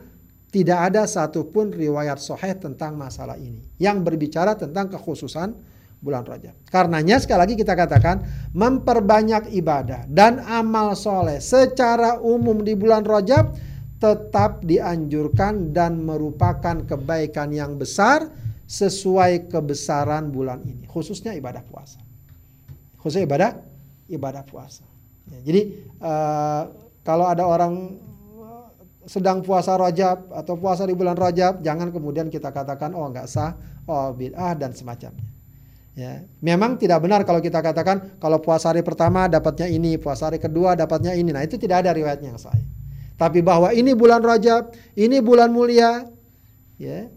tidak ada satupun riwayat soheh tentang masalah ini yang berbicara tentang kekhususan bulan Rajab. Karenanya sekali lagi kita katakan memperbanyak ibadah dan amal soleh secara umum di bulan Rajab tetap dianjurkan dan merupakan kebaikan yang besar sesuai kebesaran bulan ini, khususnya ibadah puasa. Khususnya ibadah ibadah puasa. Ya, jadi uh, kalau ada orang eh, sedang puasa Rajab atau puasa di bulan Rajab, jangan kemudian kita katakan oh nggak sah, oh bid'ah dan semacamnya. Ya, memang tidak benar kalau kita katakan kalau puasa hari pertama dapatnya ini, puasa hari kedua dapatnya ini. Nah, itu tidak ada riwayatnya yang sahih. Tapi bahwa ini bulan Rajab, ini bulan mulia, ya,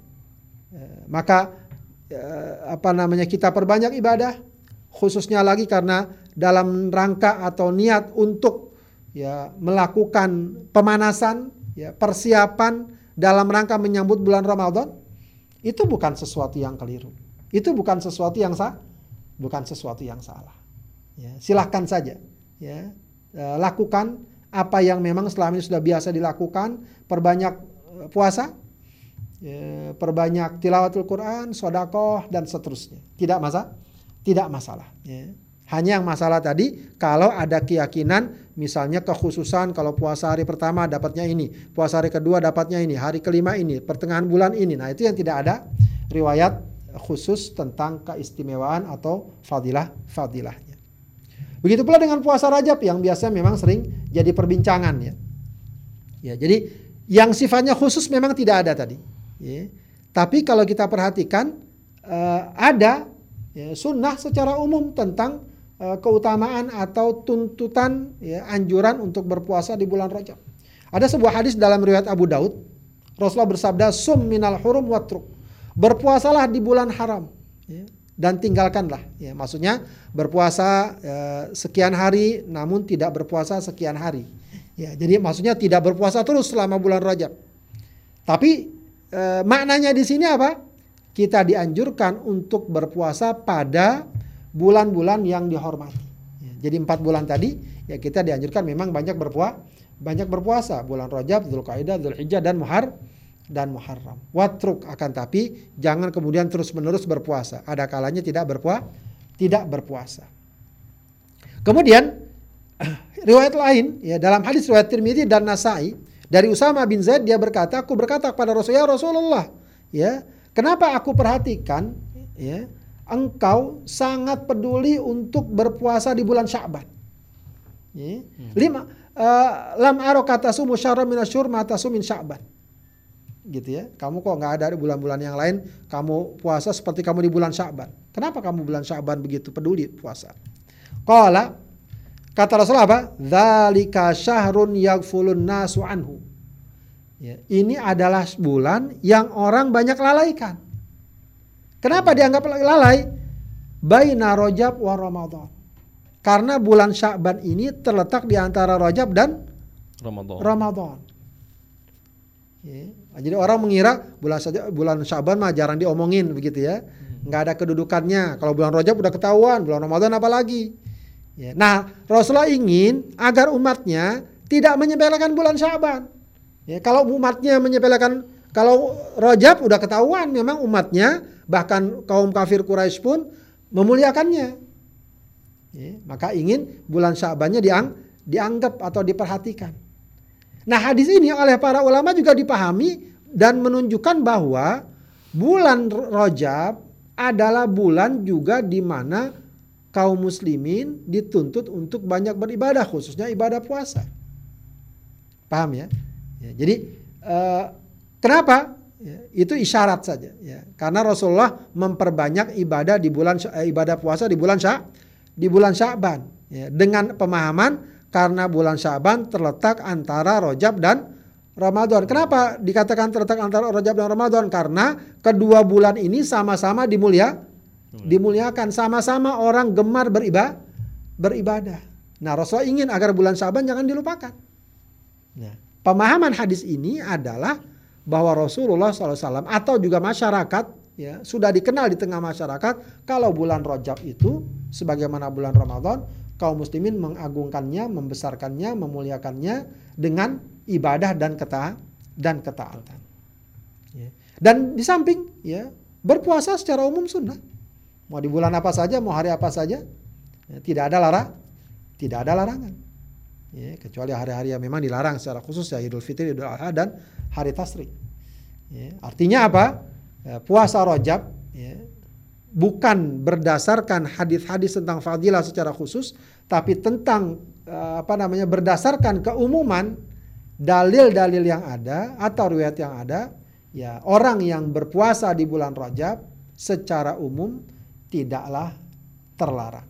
Eh, maka eh, apa namanya kita perbanyak ibadah khususnya lagi karena dalam rangka atau niat untuk ya melakukan pemanasan ya persiapan dalam rangka menyambut bulan Ramadan itu bukan sesuatu yang keliru itu bukan sesuatu yang sah bukan sesuatu yang salah ya silahkan saja ya e, lakukan apa yang memang selama ini sudah biasa dilakukan perbanyak puasa ya, perbanyak tilawatul Quran, sodakoh dan seterusnya. Tidak masalah, tidak masalah. Ya. Hanya yang masalah tadi kalau ada keyakinan misalnya kekhususan kalau puasa hari pertama dapatnya ini, puasa hari kedua dapatnya ini, hari kelima ini, pertengahan bulan ini. Nah itu yang tidak ada riwayat khusus tentang keistimewaan atau fadilah fadilahnya. Begitu pula dengan puasa Rajab yang biasa memang sering jadi perbincangan ya. Ya, jadi yang sifatnya khusus memang tidak ada tadi. Ya. Tapi kalau kita perhatikan uh, ada ya, sunnah secara umum tentang uh, keutamaan atau tuntutan ya, anjuran untuk berpuasa di bulan Rajab. Ada sebuah hadis dalam riwayat Abu Daud. Rasulullah bersabda, "Sum minal hurum watruk." Berpuasalah di bulan haram. Ya, dan tinggalkanlah. Ya, maksudnya berpuasa eh, sekian hari, namun tidak berpuasa sekian hari. Ya, jadi maksudnya tidak berpuasa terus selama bulan Rajab. Tapi e, maknanya di sini apa? Kita dianjurkan untuk berpuasa pada bulan-bulan yang dihormati. Ya, jadi empat bulan tadi ya kita dianjurkan memang banyak berpuasa, banyak berpuasa bulan Rajab, Dzulqa'dah, Dzulhijjah dan Muhar dan Muharram. Watruk akan tapi jangan kemudian terus-menerus berpuasa. Ada kalanya tidak berpuasa, tidak berpuasa. Kemudian riwayat lain ya dalam hadis riwayat Tirmidzi dan Nasai dari Usama bin Zaid dia berkata, aku berkata kepada Rasulullah, ya Rasulullah, ya, kenapa aku perhatikan ya, engkau sangat peduli untuk berpuasa di bulan Sya'ban. Ya. Lima uh, lam aro kata sumu syara minasyur mata sumin Sya'ban. Gitu ya. Kamu kok nggak ada di bulan-bulan yang lain kamu puasa seperti kamu di bulan Sya'ban. Kenapa kamu bulan Sya'ban begitu peduli puasa? Qala Kata Rasulullah apa? Dzalika syahrun yaghfulun nasu anhu. Ya, ini adalah bulan yang orang banyak lalaikan. Kenapa dianggap lalai? Baina Rajab wa Ramadan. Karena bulan Sya'ban ini terletak di antara Rajab dan Ramadan. Ramadan. Ya, jadi orang mengira bulan saja bulan Sya'ban mah jarang diomongin begitu ya. Hmm. Nggak ada kedudukannya. Kalau bulan Rajab udah ketahuan, bulan Ramadan apalagi. Ya. Nah, Rasulullah ingin agar umatnya tidak menyepelekan bulan Syaban. Ya, kalau umatnya menyepelekan, kalau Rajab udah ketahuan memang umatnya, bahkan kaum kafir Quraisy pun memuliakannya. Ya, maka ingin bulan Syabannya diang, dianggap atau diperhatikan. Nah hadis ini oleh para ulama juga dipahami dan menunjukkan bahwa bulan Rajab adalah bulan juga di mana kaum muslimin dituntut untuk banyak beribadah khususnya ibadah puasa. Paham ya? ya jadi uh, kenapa? Ya, itu isyarat saja ya. Karena Rasulullah memperbanyak ibadah di bulan eh, ibadah puasa di bulan Sya di bulan Sya'ban ya, dengan pemahaman karena bulan Sya'ban terletak antara Rojab dan Ramadan. Kenapa dikatakan terletak antara Rajab dan Ramadan? Karena kedua bulan ini sama-sama dimulia dimuliakan sama-sama orang gemar beribadah beribadah. Nah, Rasulullah ingin agar bulan Syaban jangan dilupakan. Nah, pemahaman hadis ini adalah bahwa Rasulullah SAW atau juga masyarakat ya sudah dikenal di tengah masyarakat kalau bulan Rajab itu sebagaimana bulan Ramadan kaum muslimin mengagungkannya, membesarkannya, memuliakannya dengan ibadah dan keta dan ketaatan. Ya. Dan di samping ya berpuasa secara umum sunnah. Mau di bulan apa saja, mau hari apa saja, ya, tidak ada larang, tidak ada larangan. Ya, kecuali hari-hari yang memang dilarang secara khusus ya Idul Fitri, Idul Adha dan hari Tasrik. Ya, artinya apa? Ya, puasa Rojab ya, bukan berdasarkan hadis-hadis tentang fadilah secara khusus, tapi tentang eh, apa namanya berdasarkan keumuman dalil-dalil yang ada atau riwayat yang ada, ya orang yang berpuasa di bulan Rajab secara umum tidaklah terlarang,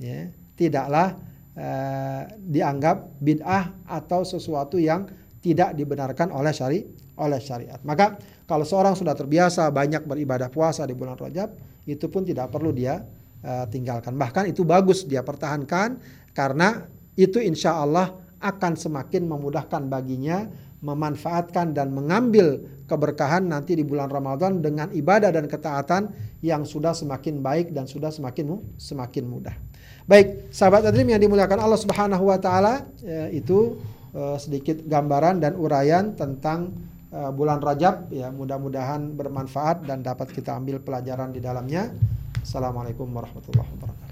ya. Tidaklah eh, dianggap bid'ah atau sesuatu yang tidak dibenarkan oleh syari oleh syariat. Maka kalau seorang sudah terbiasa banyak beribadah puasa di bulan Rajab, itu pun tidak perlu dia uh, tinggalkan. Bahkan itu bagus dia pertahankan karena itu insya Allah akan semakin memudahkan baginya memanfaatkan dan mengambil keberkahan nanti di bulan Ramadan dengan ibadah dan ketaatan yang sudah semakin baik dan sudah semakin semakin mudah. Baik, sahabat Adrim yang dimuliakan Allah Subhanahu wa taala, ya, itu uh, sedikit gambaran dan uraian tentang uh, bulan Rajab ya mudah-mudahan bermanfaat dan dapat kita ambil pelajaran di dalamnya. Assalamualaikum warahmatullahi wabarakatuh.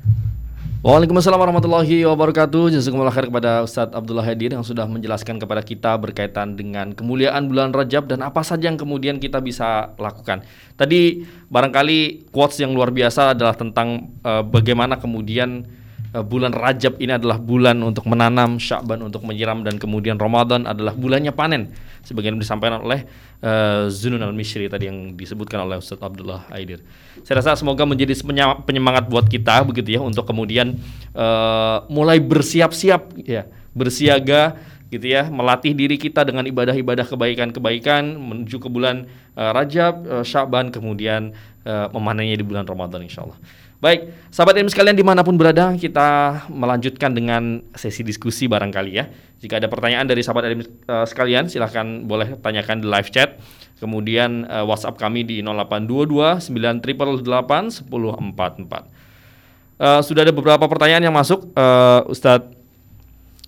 Waalaikumsalam warahmatullahi wabarakatuh. Jazakumullah khair kepada Ustadz Abdullah Hadir yang sudah menjelaskan kepada kita berkaitan dengan kemuliaan bulan Rajab dan apa saja yang kemudian kita bisa lakukan. Tadi barangkali quotes yang luar biasa adalah tentang uh, bagaimana kemudian uh, bulan Rajab ini adalah bulan untuk menanam, Sya'ban untuk menyiram dan kemudian Ramadan adalah bulannya panen sebagaimana disampaikan oleh uh, Zunun al-Mishri tadi yang disebutkan oleh Ustaz Abdullah Aidir. Saya rasa semoga menjadi penyemangat buat kita begitu ya untuk kemudian uh, mulai bersiap-siap ya, bersiaga gitu ya, melatih diri kita dengan ibadah-ibadah kebaikan-kebaikan menuju ke bulan uh, Rajab, uh, Syaban kemudian uh, memanennya di bulan Ramadan insyaallah. Baik, sahabat ilmu sekalian di mana pun berada, kita melanjutkan dengan sesi diskusi barangkali ya. Jika ada pertanyaan dari sahabat ilmu uh, sekalian, silahkan boleh tanyakan di live chat. Kemudian uh, WhatsApp kami di 0822 988 1044. Uh, sudah ada beberapa pertanyaan yang masuk, uh, Ustadz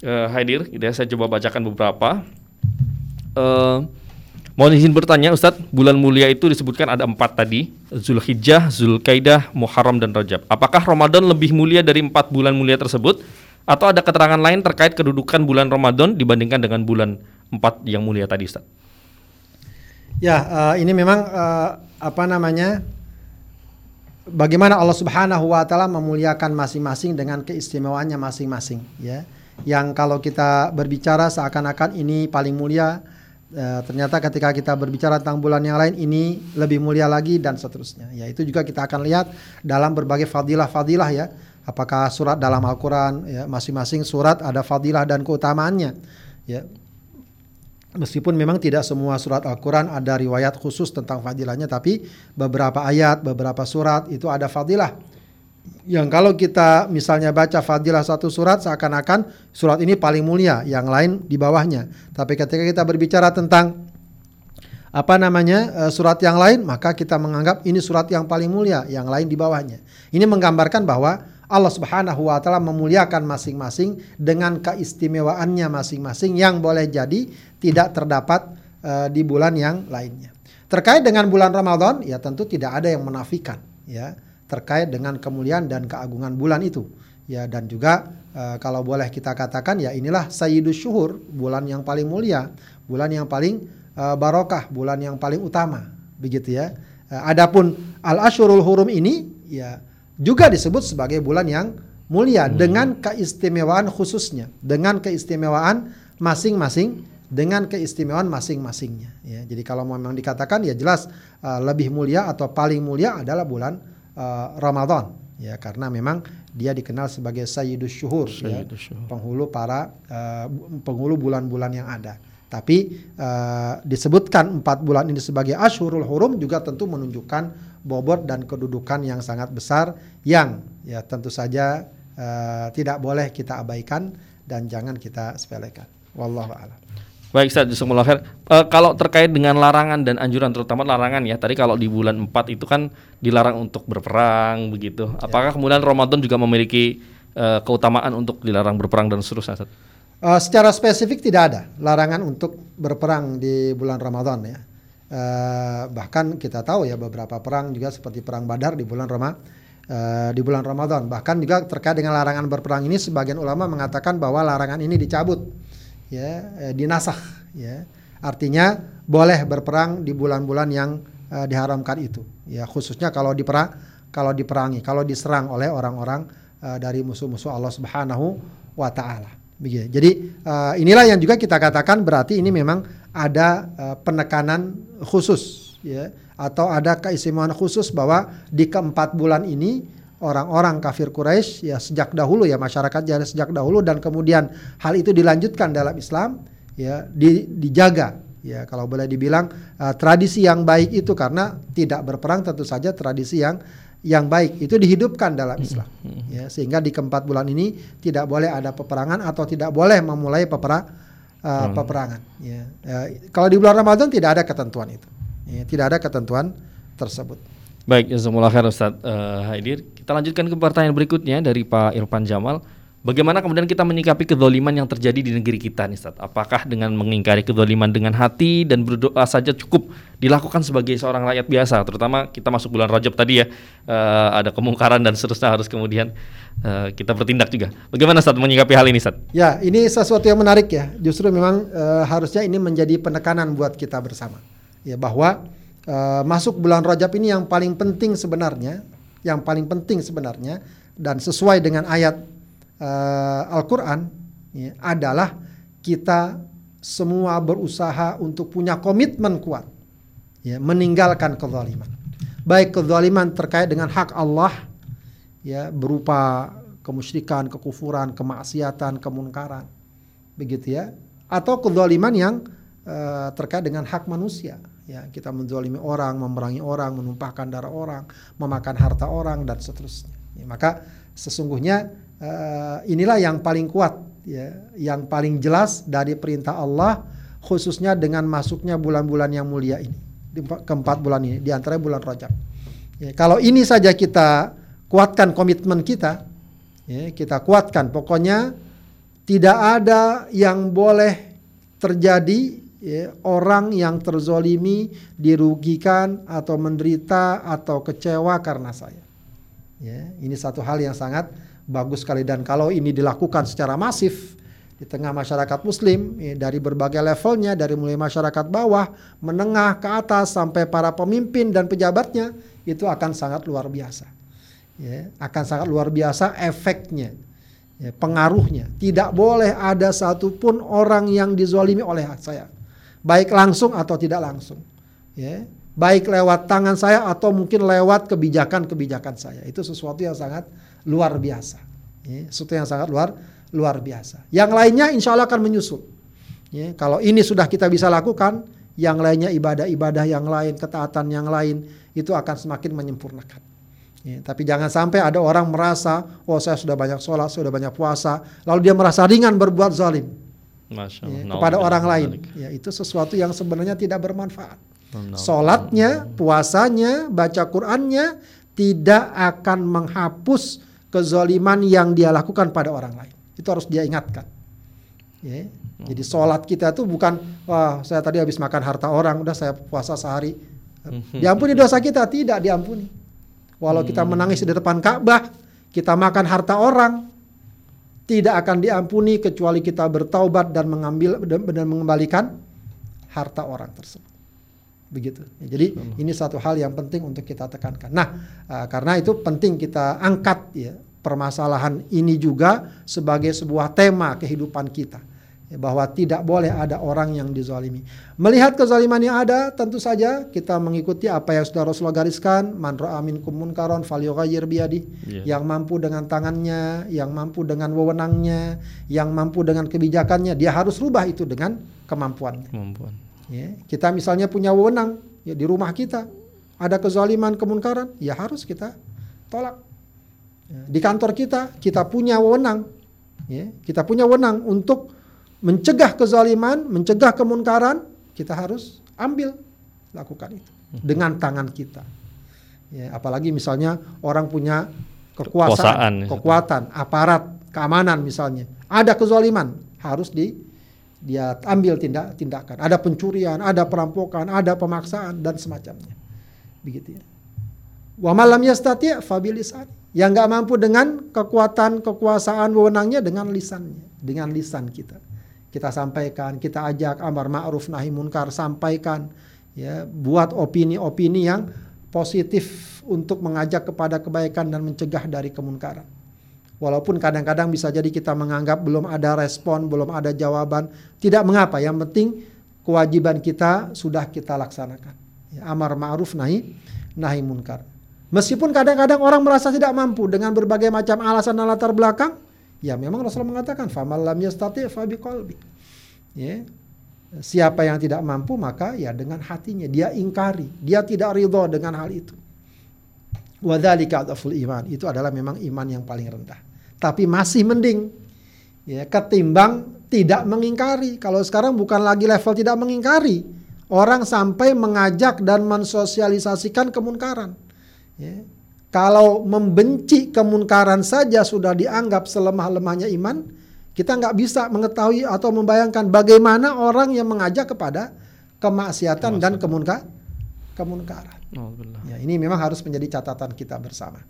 uh, Haidir. Gitu ya, saya coba bacakan beberapa. Uh, Mohon izin bertanya Ustadz, bulan mulia itu disebutkan ada empat tadi, Zulhijjah, Zulkaidah, Muharram, dan Rajab. Apakah Ramadan lebih mulia dari empat bulan mulia tersebut? Atau ada keterangan lain terkait kedudukan bulan Ramadan dibandingkan dengan bulan empat yang mulia tadi Ustadz? Ya, uh, ini memang uh, apa namanya? Bagaimana Allah Subhanahu wa taala memuliakan masing-masing dengan keistimewaannya masing-masing, ya. Yang kalau kita berbicara seakan-akan ini paling mulia, e, ternyata ketika kita berbicara tentang bulan yang lain ini lebih mulia lagi dan seterusnya. Ya itu juga kita akan lihat dalam berbagai fadilah-fadilah ya. Apakah surat dalam Al-Quran ya masing-masing surat ada fadilah dan keutamaannya. Ya Meskipun memang tidak semua surat Al-Quran ada riwayat khusus tentang fadilahnya, tapi beberapa ayat, beberapa surat itu ada fadilah yang kalau kita misalnya baca fadilah satu surat seakan-akan surat ini paling mulia, yang lain di bawahnya. Tapi ketika kita berbicara tentang apa namanya eh, surat yang lain, maka kita menganggap ini surat yang paling mulia, yang lain di bawahnya. Ini menggambarkan bahwa Allah Subhanahu wa taala memuliakan masing-masing dengan keistimewaannya masing-masing yang boleh jadi tidak terdapat uh, di bulan yang lainnya. Terkait dengan bulan Ramadan, ya tentu tidak ada yang menafikan, ya terkait dengan kemuliaan dan keagungan bulan itu. Ya dan juga e, kalau boleh kita katakan ya inilah Sayyidus Syuhur, bulan yang paling mulia, bulan yang paling e, barokah, bulan yang paling utama, begitu ya. E, adapun Al-Asyurul Hurum ini ya juga disebut sebagai bulan yang mulia hmm. dengan keistimewaan khususnya, dengan keistimewaan masing-masing dengan keistimewaan masing-masingnya ya. Jadi kalau memang dikatakan ya jelas uh, lebih mulia atau paling mulia adalah bulan uh, Ramadan ya karena memang dia dikenal sebagai Sayyidus Syuhur, ya, penghulu para uh, penghulu bulan-bulan yang ada. Tapi uh, disebutkan empat bulan ini sebagai Ashurul Hurum juga tentu menunjukkan bobot dan kedudukan yang sangat besar yang ya tentu saja uh, tidak boleh kita abaikan dan jangan kita sepelekan. Wallahu a'lam. Baik Ustaz Jazakumullah khair. Uh, kalau terkait dengan larangan dan anjuran terutama larangan ya. Tadi kalau di bulan 4 itu kan dilarang untuk berperang begitu. Ya. Apakah kemudian Ramadan juga memiliki uh, keutamaan untuk dilarang berperang dan seterusnya Ustaz? Uh, secara spesifik tidak ada larangan untuk berperang di bulan Ramadan ya. Uh, bahkan kita tahu ya beberapa perang juga seperti perang Badar di bulan Ramadan uh, di bulan Ramadan. Bahkan juga terkait dengan larangan berperang ini sebagian ulama mengatakan bahwa larangan ini dicabut ya eh, dinasah ya. Artinya boleh berperang di bulan-bulan yang uh, diharamkan itu ya. Khususnya kalau diperang kalau diperangi kalau diserang oleh orang-orang uh, dari musuh-musuh Allah Subhanahu wa taala. Begitu. Jadi uh, inilah yang juga kita katakan berarti ini memang ada uh, penekanan khusus ya atau ada keistimewaan khusus bahwa di keempat bulan ini orang-orang kafir Quraisy ya sejak dahulu ya masyarakat jadi sejak dahulu dan kemudian hal itu dilanjutkan dalam Islam ya di, dijaga ya. Kalau boleh dibilang uh, tradisi yang baik itu karena tidak berperang tentu saja tradisi yang yang baik itu dihidupkan dalam Islam ya. Sehingga di keempat bulan ini tidak boleh ada peperangan atau tidak boleh memulai pepera, uh, peperangan ya. Uh, kalau di bulan Ramadan tidak ada ketentuan itu ya, tidak ada ketentuan tersebut Baik, jazakumullah khair Ustaz uh, Haidir. Kita lanjutkan ke pertanyaan berikutnya dari Pak Irfan Jamal. Bagaimana kemudian kita menyikapi kedoliman yang terjadi di negeri kita nih Ustaz? Apakah dengan mengingkari kedoliman dengan hati dan berdoa saja cukup dilakukan sebagai seorang rakyat biasa? Terutama kita masuk bulan Rajab tadi ya, uh, ada kemungkaran dan seterusnya harus kemudian uh, kita bertindak juga. Bagaimana Ustaz menyikapi hal ini Ustaz? Ya, ini sesuatu yang menarik ya. Justru memang uh, harusnya ini menjadi penekanan buat kita bersama. Ya, bahwa uh, masuk bulan Rajab ini yang paling penting sebenarnya, yang paling penting sebenarnya dan sesuai dengan ayat uh, Al-Qur'an ya, adalah kita semua berusaha untuk punya komitmen kuat ya, meninggalkan kezaliman. Baik kezaliman terkait dengan hak Allah ya berupa kemusyrikan, kekufuran, kemaksiatan, kemunkaran. Begitu ya. Atau kezaliman yang uh, terkait dengan hak manusia ya kita menzalimi orang, memerangi orang, menumpahkan darah orang, memakan harta orang dan seterusnya. Ya, maka sesungguhnya uh, inilah yang paling kuat ya, yang paling jelas dari perintah Allah khususnya dengan masuknya bulan-bulan yang mulia ini keempat bulan ini di antara bulan Rajab. Ya, kalau ini saja kita kuatkan komitmen kita, ya, kita kuatkan pokoknya tidak ada yang boleh terjadi ya, orang yang terzolimi, dirugikan atau menderita atau kecewa karena saya. Ya, ini satu hal yang sangat bagus sekali dan kalau ini dilakukan secara masif di tengah masyarakat Muslim ya, dari berbagai levelnya, dari mulai masyarakat bawah, menengah ke atas sampai para pemimpin dan pejabatnya itu akan sangat luar biasa. Ya, akan sangat luar biasa efeknya, ya, pengaruhnya. Tidak boleh ada satupun orang yang dizolimi oleh saya baik langsung atau tidak langsung. Ya, baik lewat tangan saya atau mungkin lewat kebijakan-kebijakan saya. Itu sesuatu yang sangat luar biasa. Ya, sesuatu yang sangat luar luar biasa. Yang lainnya insya Allah akan menyusul. Ya, kalau ini sudah kita bisa lakukan, yang lainnya ibadah-ibadah yang lain, ketaatan yang lain itu akan semakin menyempurnakan. Ya, tapi jangan sampai ada orang merasa, oh saya sudah banyak sholat, sudah banyak puasa, lalu dia merasa ringan berbuat zalim Masya Allah. Ya, kepada orang lain. Ya, itu sesuatu yang sebenarnya tidak bermanfaat. Solatnya, puasanya, baca Qurannya tidak akan menghapus kezoliman yang dia lakukan pada orang lain. Itu harus dia ingatkan. Ya. Jadi solat kita itu bukan wah saya tadi habis makan harta orang, udah saya puasa sehari. Diampuni dosa kita tidak diampuni. Walau kita hmm. menangis di depan Ka'bah, kita makan harta orang, tidak akan diampuni kecuali kita bertaubat dan mengambil dan mengembalikan harta orang tersebut. Begitu. Jadi ini satu hal yang penting untuk kita tekankan. Nah, uh, karena itu penting kita angkat ya permasalahan ini juga sebagai sebuah tema kehidupan kita Ya, bahwa tidak boleh ada orang yang dizalimi. Melihat kezaliman yang ada, tentu saja kita mengikuti apa yang sudah Rasulullah gariskan, man ra'a minkum munkaron falyughayyir biyadi. Yeah. Yang mampu dengan tangannya, yang mampu dengan wewenangnya, yang mampu dengan kebijakannya, dia harus rubah itu dengan kemampuannya. Kemampuan. Ya, kita misalnya punya wewenang ya di rumah kita, ada kezaliman, kemunkaran, ya harus kita tolak. Ya, di kantor kita kita punya wewenang, ya, kita punya wewenang untuk mencegah kezaliman, mencegah kemunkaran, kita harus ambil lakukan itu dengan tangan kita. Ya, apalagi misalnya orang punya kekuasaan, Kekuasaan. kekuatan, aparat, keamanan misalnya, ada kezaliman, harus di dia ambil tindak tindakan. Ada pencurian, ada perampokan, ada pemaksaan dan semacamnya. Begitu ya. Wa malam yastati' fabilisan. Yang nggak mampu dengan kekuatan, kekuasaan, wewenangnya dengan lisannya, dengan lisan kita. Kita sampaikan, kita ajak amar ma'ruf nahi munkar, sampaikan ya, buat opini-opini yang positif untuk mengajak kepada kebaikan dan mencegah dari kemunkaran. Walaupun kadang-kadang bisa jadi kita menganggap belum ada respon, belum ada jawaban, tidak mengapa. Yang penting kewajiban kita sudah kita laksanakan. Ya, amar ma'ruf nahi nahi munkar. Meskipun kadang-kadang orang merasa tidak mampu dengan berbagai macam alasan dan latar belakang, ya memang Rasulullah mengatakan famal lam yastati fa biqalbi. Ya. Siapa yang tidak mampu maka ya dengan hatinya dia ingkari, dia tidak ridho dengan hal itu. Wadzalika adaful iman. Itu adalah memang iman yang paling rendah. Tapi masih mending ya ketimbang tidak mengingkari. Kalau sekarang bukan lagi level tidak mengingkari, orang sampai mengajak dan mensosialisasikan kemunkaran. Ya. Kalau membenci kemunkaran saja sudah dianggap selemah-lemahnya iman, kita nggak bisa mengetahui atau membayangkan bagaimana orang yang mengajak kepada kemaksiatan dan kemunka, kemunkaran. Ya, ini memang harus menjadi catatan kita bersama.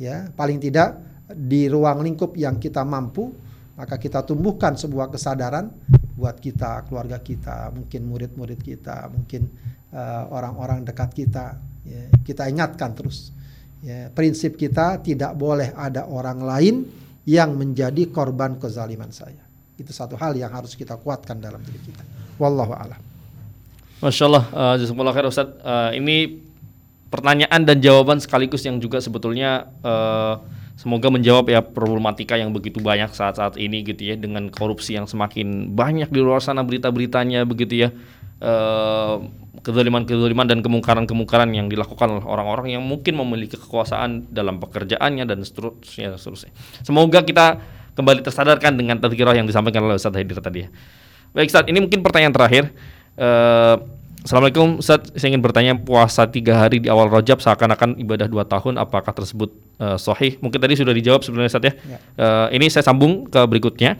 Ya, paling tidak di ruang lingkup yang kita mampu, maka kita tumbuhkan sebuah kesadaran buat kita, keluarga kita, mungkin murid-murid kita, mungkin uh, orang-orang dekat kita. Ya, kita ingatkan terus. Ya, prinsip kita tidak boleh ada orang lain yang menjadi korban kezaliman saya. Itu satu hal yang harus kita kuatkan dalam diri kita. Wallahu a'lam. Masya Allah, uh, khair Ustaz. Uh, ini pertanyaan dan jawaban sekaligus yang juga sebetulnya uh, semoga menjawab ya problematika yang begitu banyak saat-saat ini gitu ya dengan korupsi yang semakin banyak di luar sana berita-beritanya begitu ya. Uh, kezaliman-kezaliman dan kemungkaran-kemungkaran yang dilakukan oleh orang-orang yang mungkin memiliki kekuasaan dalam pekerjaannya dan seterusnya, seterusnya. Semoga kita kembali tersadarkan dengan tazkirah yang disampaikan oleh Ustaz Haidir tadi ya. Baik Ustaz, ini mungkin pertanyaan terakhir. Uh, Assalamualaikum Ustaz, saya ingin bertanya puasa tiga hari di awal Rajab seakan-akan ibadah dua tahun, apakah tersebut uh, sahih? Mungkin tadi sudah dijawab sebenarnya Ustaz ya. ya. Uh, ini saya sambung ke berikutnya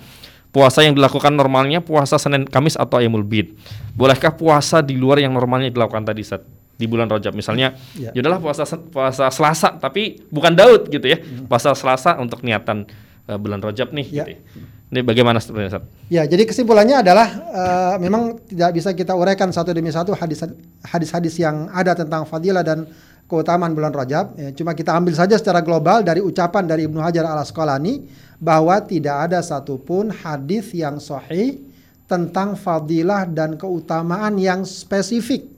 puasa yang dilakukan normalnya puasa Senin Kamis atau Ayamul Bid. Bolehkah puasa di luar yang normalnya dilakukan tadi saat di bulan Rajab misalnya ya. yaudahlah puasa puasa Selasa tapi bukan Daud gitu ya. Hmm. Puasa Selasa untuk niatan uh, bulan Rajab nih ya. gitu. Ya. Ini bagaimana sebenarnya Ustaz? Ya, jadi kesimpulannya adalah uh, memang tidak bisa kita uraikan satu demi satu hadis-hadis yang ada tentang fadilah dan keutamaan bulan Rajab. Ya, cuma kita ambil saja secara global dari ucapan dari Ibnu Hajar al Asqalani bahwa tidak ada satupun hadis yang sahih tentang fadilah dan keutamaan yang spesifik,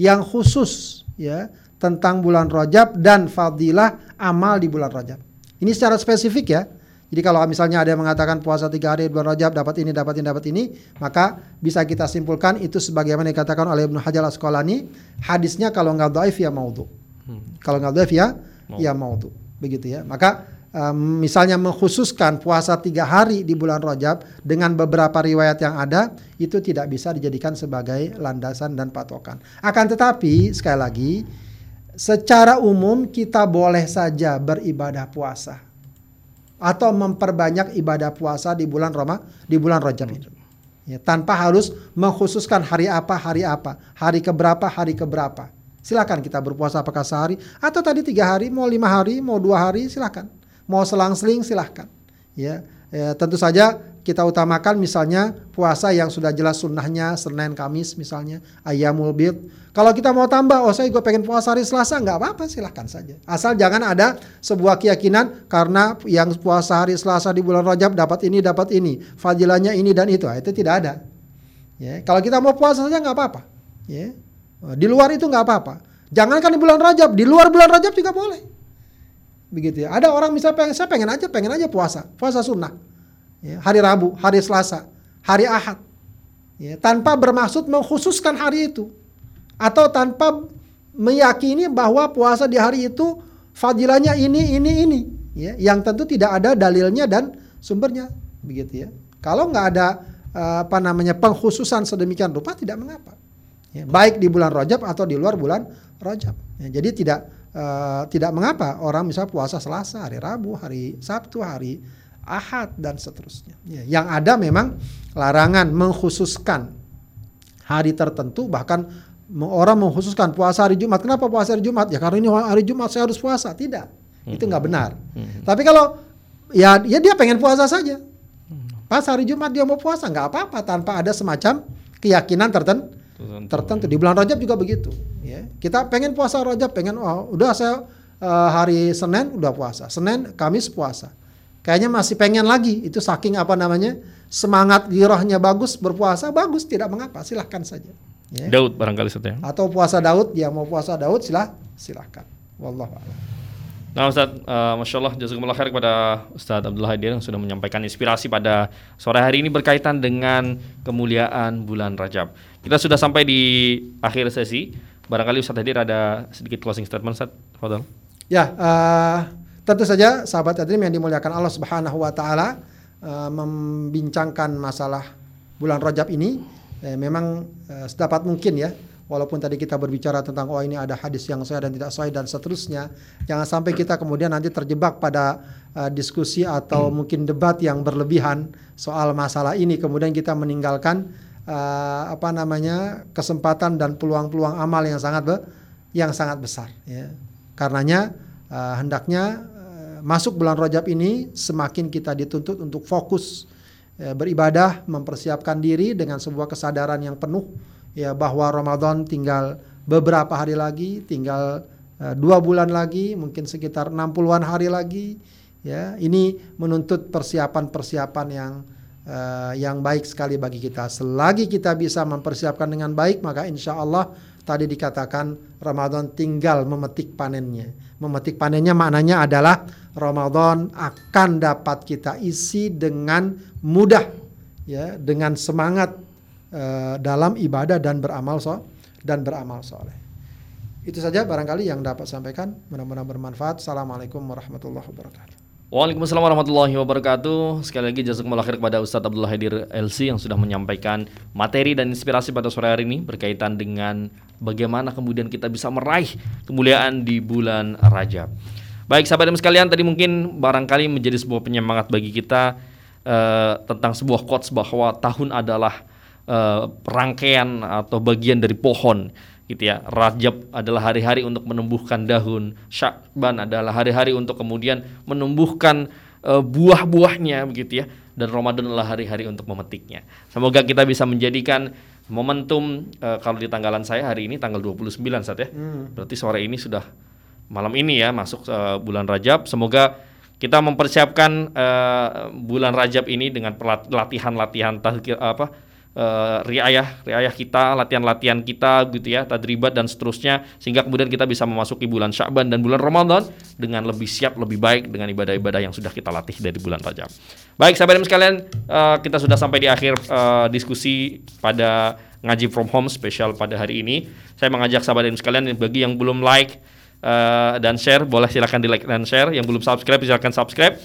yang khusus ya tentang bulan Rajab dan fadilah amal di bulan Rajab. Ini secara spesifik ya. Jadi kalau misalnya ada yang mengatakan puasa tiga hari bulan Rajab dapat ini, dapat ini, dapat ini, maka bisa kita simpulkan itu sebagaimana dikatakan oleh Ibnu Hajar Asqalani, hadisnya kalau nggak dhaif ya maudhu. Hmm. Kalau nggak dhaif ya, mau. ya maudhu. Begitu ya. Maka misalnya mengkhususkan puasa tiga hari di bulan Rajab dengan beberapa riwayat yang ada, itu tidak bisa dijadikan sebagai landasan dan patokan. Akan tetapi sekali lagi, secara umum kita boleh saja beribadah puasa atau memperbanyak ibadah puasa di bulan Roma di bulan Rajab itu. Ya, tanpa harus mengkhususkan hari apa, hari apa, hari keberapa, hari keberapa. Silakan kita berpuasa apakah sehari atau tadi tiga hari, mau lima hari, mau dua hari, silakan. Mau selang-seling silahkan. Ya, ya, tentu saja kita utamakan misalnya puasa yang sudah jelas sunnahnya Senin Kamis misalnya ayamul bid. Kalau kita mau tambah, oh saya gue pengen puasa hari Selasa nggak apa-apa silahkan saja. Asal jangan ada sebuah keyakinan karena yang puasa hari Selasa di bulan Rajab dapat ini dapat ini, fadilahnya ini dan itu, itu tidak ada. Ya, kalau kita mau puasa saja nggak apa-apa. Ya, di luar itu nggak apa-apa. Jangankan di bulan Rajab, di luar bulan Rajab juga boleh. Begitu ya. Ada orang misalnya pengen, saya pengen aja, pengen aja puasa, puasa sunnah ya, hari Rabu, hari Selasa, hari Ahad. Ya, tanpa bermaksud mengkhususkan hari itu. Atau tanpa meyakini bahwa puasa di hari itu fadilahnya ini, ini, ini. ya yang tentu tidak ada dalilnya dan sumbernya begitu ya. Kalau nggak ada uh, apa namanya pengkhususan sedemikian rupa tidak mengapa. Ya, baik di bulan Rajab atau di luar bulan Rajab. Ya, jadi tidak uh, tidak mengapa orang misal puasa Selasa, hari Rabu, hari Sabtu, hari Ahad dan seterusnya. Ya, yang ada memang larangan mengkhususkan hari tertentu bahkan orang mengkhususkan puasa hari Jumat. Kenapa puasa hari Jumat? Ya karena ini hari Jumat saya harus puasa. Tidak. Hmm. Itu nggak benar. Hmm. Tapi kalau ya ya dia pengen puasa saja. Pas hari Jumat dia mau puasa nggak apa-apa tanpa ada semacam keyakinan tertentu. Tertentu di bulan Rajab juga begitu. Ya. Kita pengen puasa Rajab, pengen oh, udah saya uh, hari Senin udah puasa, Senin Kamis puasa. Kayaknya masih pengen lagi. Itu saking apa namanya semangat girohnya bagus berpuasa bagus tidak mengapa silahkan saja. Ya. Daud barangkali saja. Atau puasa Daud, dia mau puasa Daud silah silahkan. Wallahu a'lam. Nah Ustaz, uh, Masya Allah jazakumullah khair kepada Ustaz Abdullah Hadir yang sudah menyampaikan inspirasi pada sore hari ini berkaitan dengan kemuliaan bulan Rajab. Kita sudah sampai di akhir sesi. Barangkali Ustaz Hadir ada sedikit closing statement Ustaz. Fadal. Ya, uh, tentu saja sahabat Adrim yang dimuliakan Allah Subhanahu wa taala uh, membincangkan masalah bulan Rajab ini eh, memang eh, sedapat mungkin ya walaupun tadi kita berbicara tentang oh ini ada hadis yang saya dan tidak sahih dan seterusnya jangan sampai kita kemudian nanti terjebak pada uh, diskusi atau hmm. mungkin debat yang berlebihan soal masalah ini kemudian kita meninggalkan uh, apa namanya kesempatan dan peluang-peluang amal yang sangat be yang sangat besar ya karenanya uh, hendaknya uh, masuk bulan Rajab ini semakin kita dituntut untuk fokus ya, beribadah, mempersiapkan diri dengan sebuah kesadaran yang penuh ya bahwa Ramadan tinggal beberapa hari lagi, tinggal uh, dua bulan lagi, mungkin sekitar 60-an hari lagi. Ya, ini menuntut persiapan-persiapan yang uh, yang baik sekali bagi kita. Selagi kita bisa mempersiapkan dengan baik, maka insya Allah tadi dikatakan Ramadan tinggal memetik panennya. Memetik panennya maknanya adalah Ramadan akan dapat kita isi dengan mudah ya dengan semangat uh, dalam ibadah dan beramal so dan beramal soleh. Itu saja barangkali yang dapat sampaikan. Mudah-mudahan bermanfaat. Assalamualaikum warahmatullahi wabarakatuh. Waalaikumsalam warahmatullahi wabarakatuh. Sekali lagi jazakumullah khair kepada Ustadz Abdullah Hadir LC yang sudah menyampaikan materi dan inspirasi pada sore hari ini berkaitan dengan bagaimana kemudian kita bisa meraih kemuliaan di bulan Rajab. Baik sahabat sekalian, tadi mungkin barangkali menjadi sebuah penyemangat bagi kita uh, tentang sebuah quotes bahwa tahun adalah uh, rangkaian atau bagian dari pohon gitu ya. Rajab adalah hari-hari untuk menumbuhkan daun, Syakban adalah hari-hari untuk kemudian menumbuhkan uh, buah-buahnya begitu ya. Dan Ramadan adalah hari-hari untuk memetiknya. Semoga kita bisa menjadikan momentum uh, kalau di tanggalan saya hari ini tanggal 29 saat ya. Hmm. Berarti sore ini sudah malam ini ya masuk uh, bulan Rajab. Semoga kita mempersiapkan uh, bulan Rajab ini dengan latihan-latihan apa uh, riayah riayah kita, latihan-latihan kita gitu ya, tadribat dan seterusnya sehingga kemudian kita bisa memasuki bulan Sya'ban dan bulan Ramadan dengan lebih siap, lebih baik dengan ibadah-ibadah yang sudah kita latih dari bulan Rajab. Baik, sahabat sekalian, uh, kita sudah sampai di akhir uh, diskusi pada ngaji from home spesial pada hari ini. Saya mengajak sahabat sekalian bagi yang belum like uh, dan share boleh silakan di like dan share. Yang belum subscribe silakan subscribe.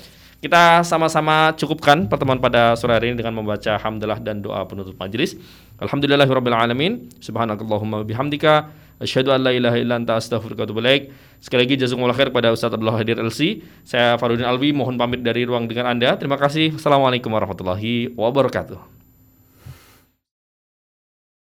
Kita sama-sama cukupkan pertemuan pada sore hari ini dengan membaca hamdalah dan doa penutup majelis. Alhamdulillahirabbil alamin. Subhanakallahumma bihamdika asyhadu an la ilaha illa anta astaghfiruka wa atubu ilaik. Sekali lagi jazakumullah khair kepada Ustaz Abdullah Hadir LC. Saya Farudin Alwi mohon pamit dari ruang dengan Anda. Terima kasih. Assalamualaikum warahmatullahi wabarakatuh.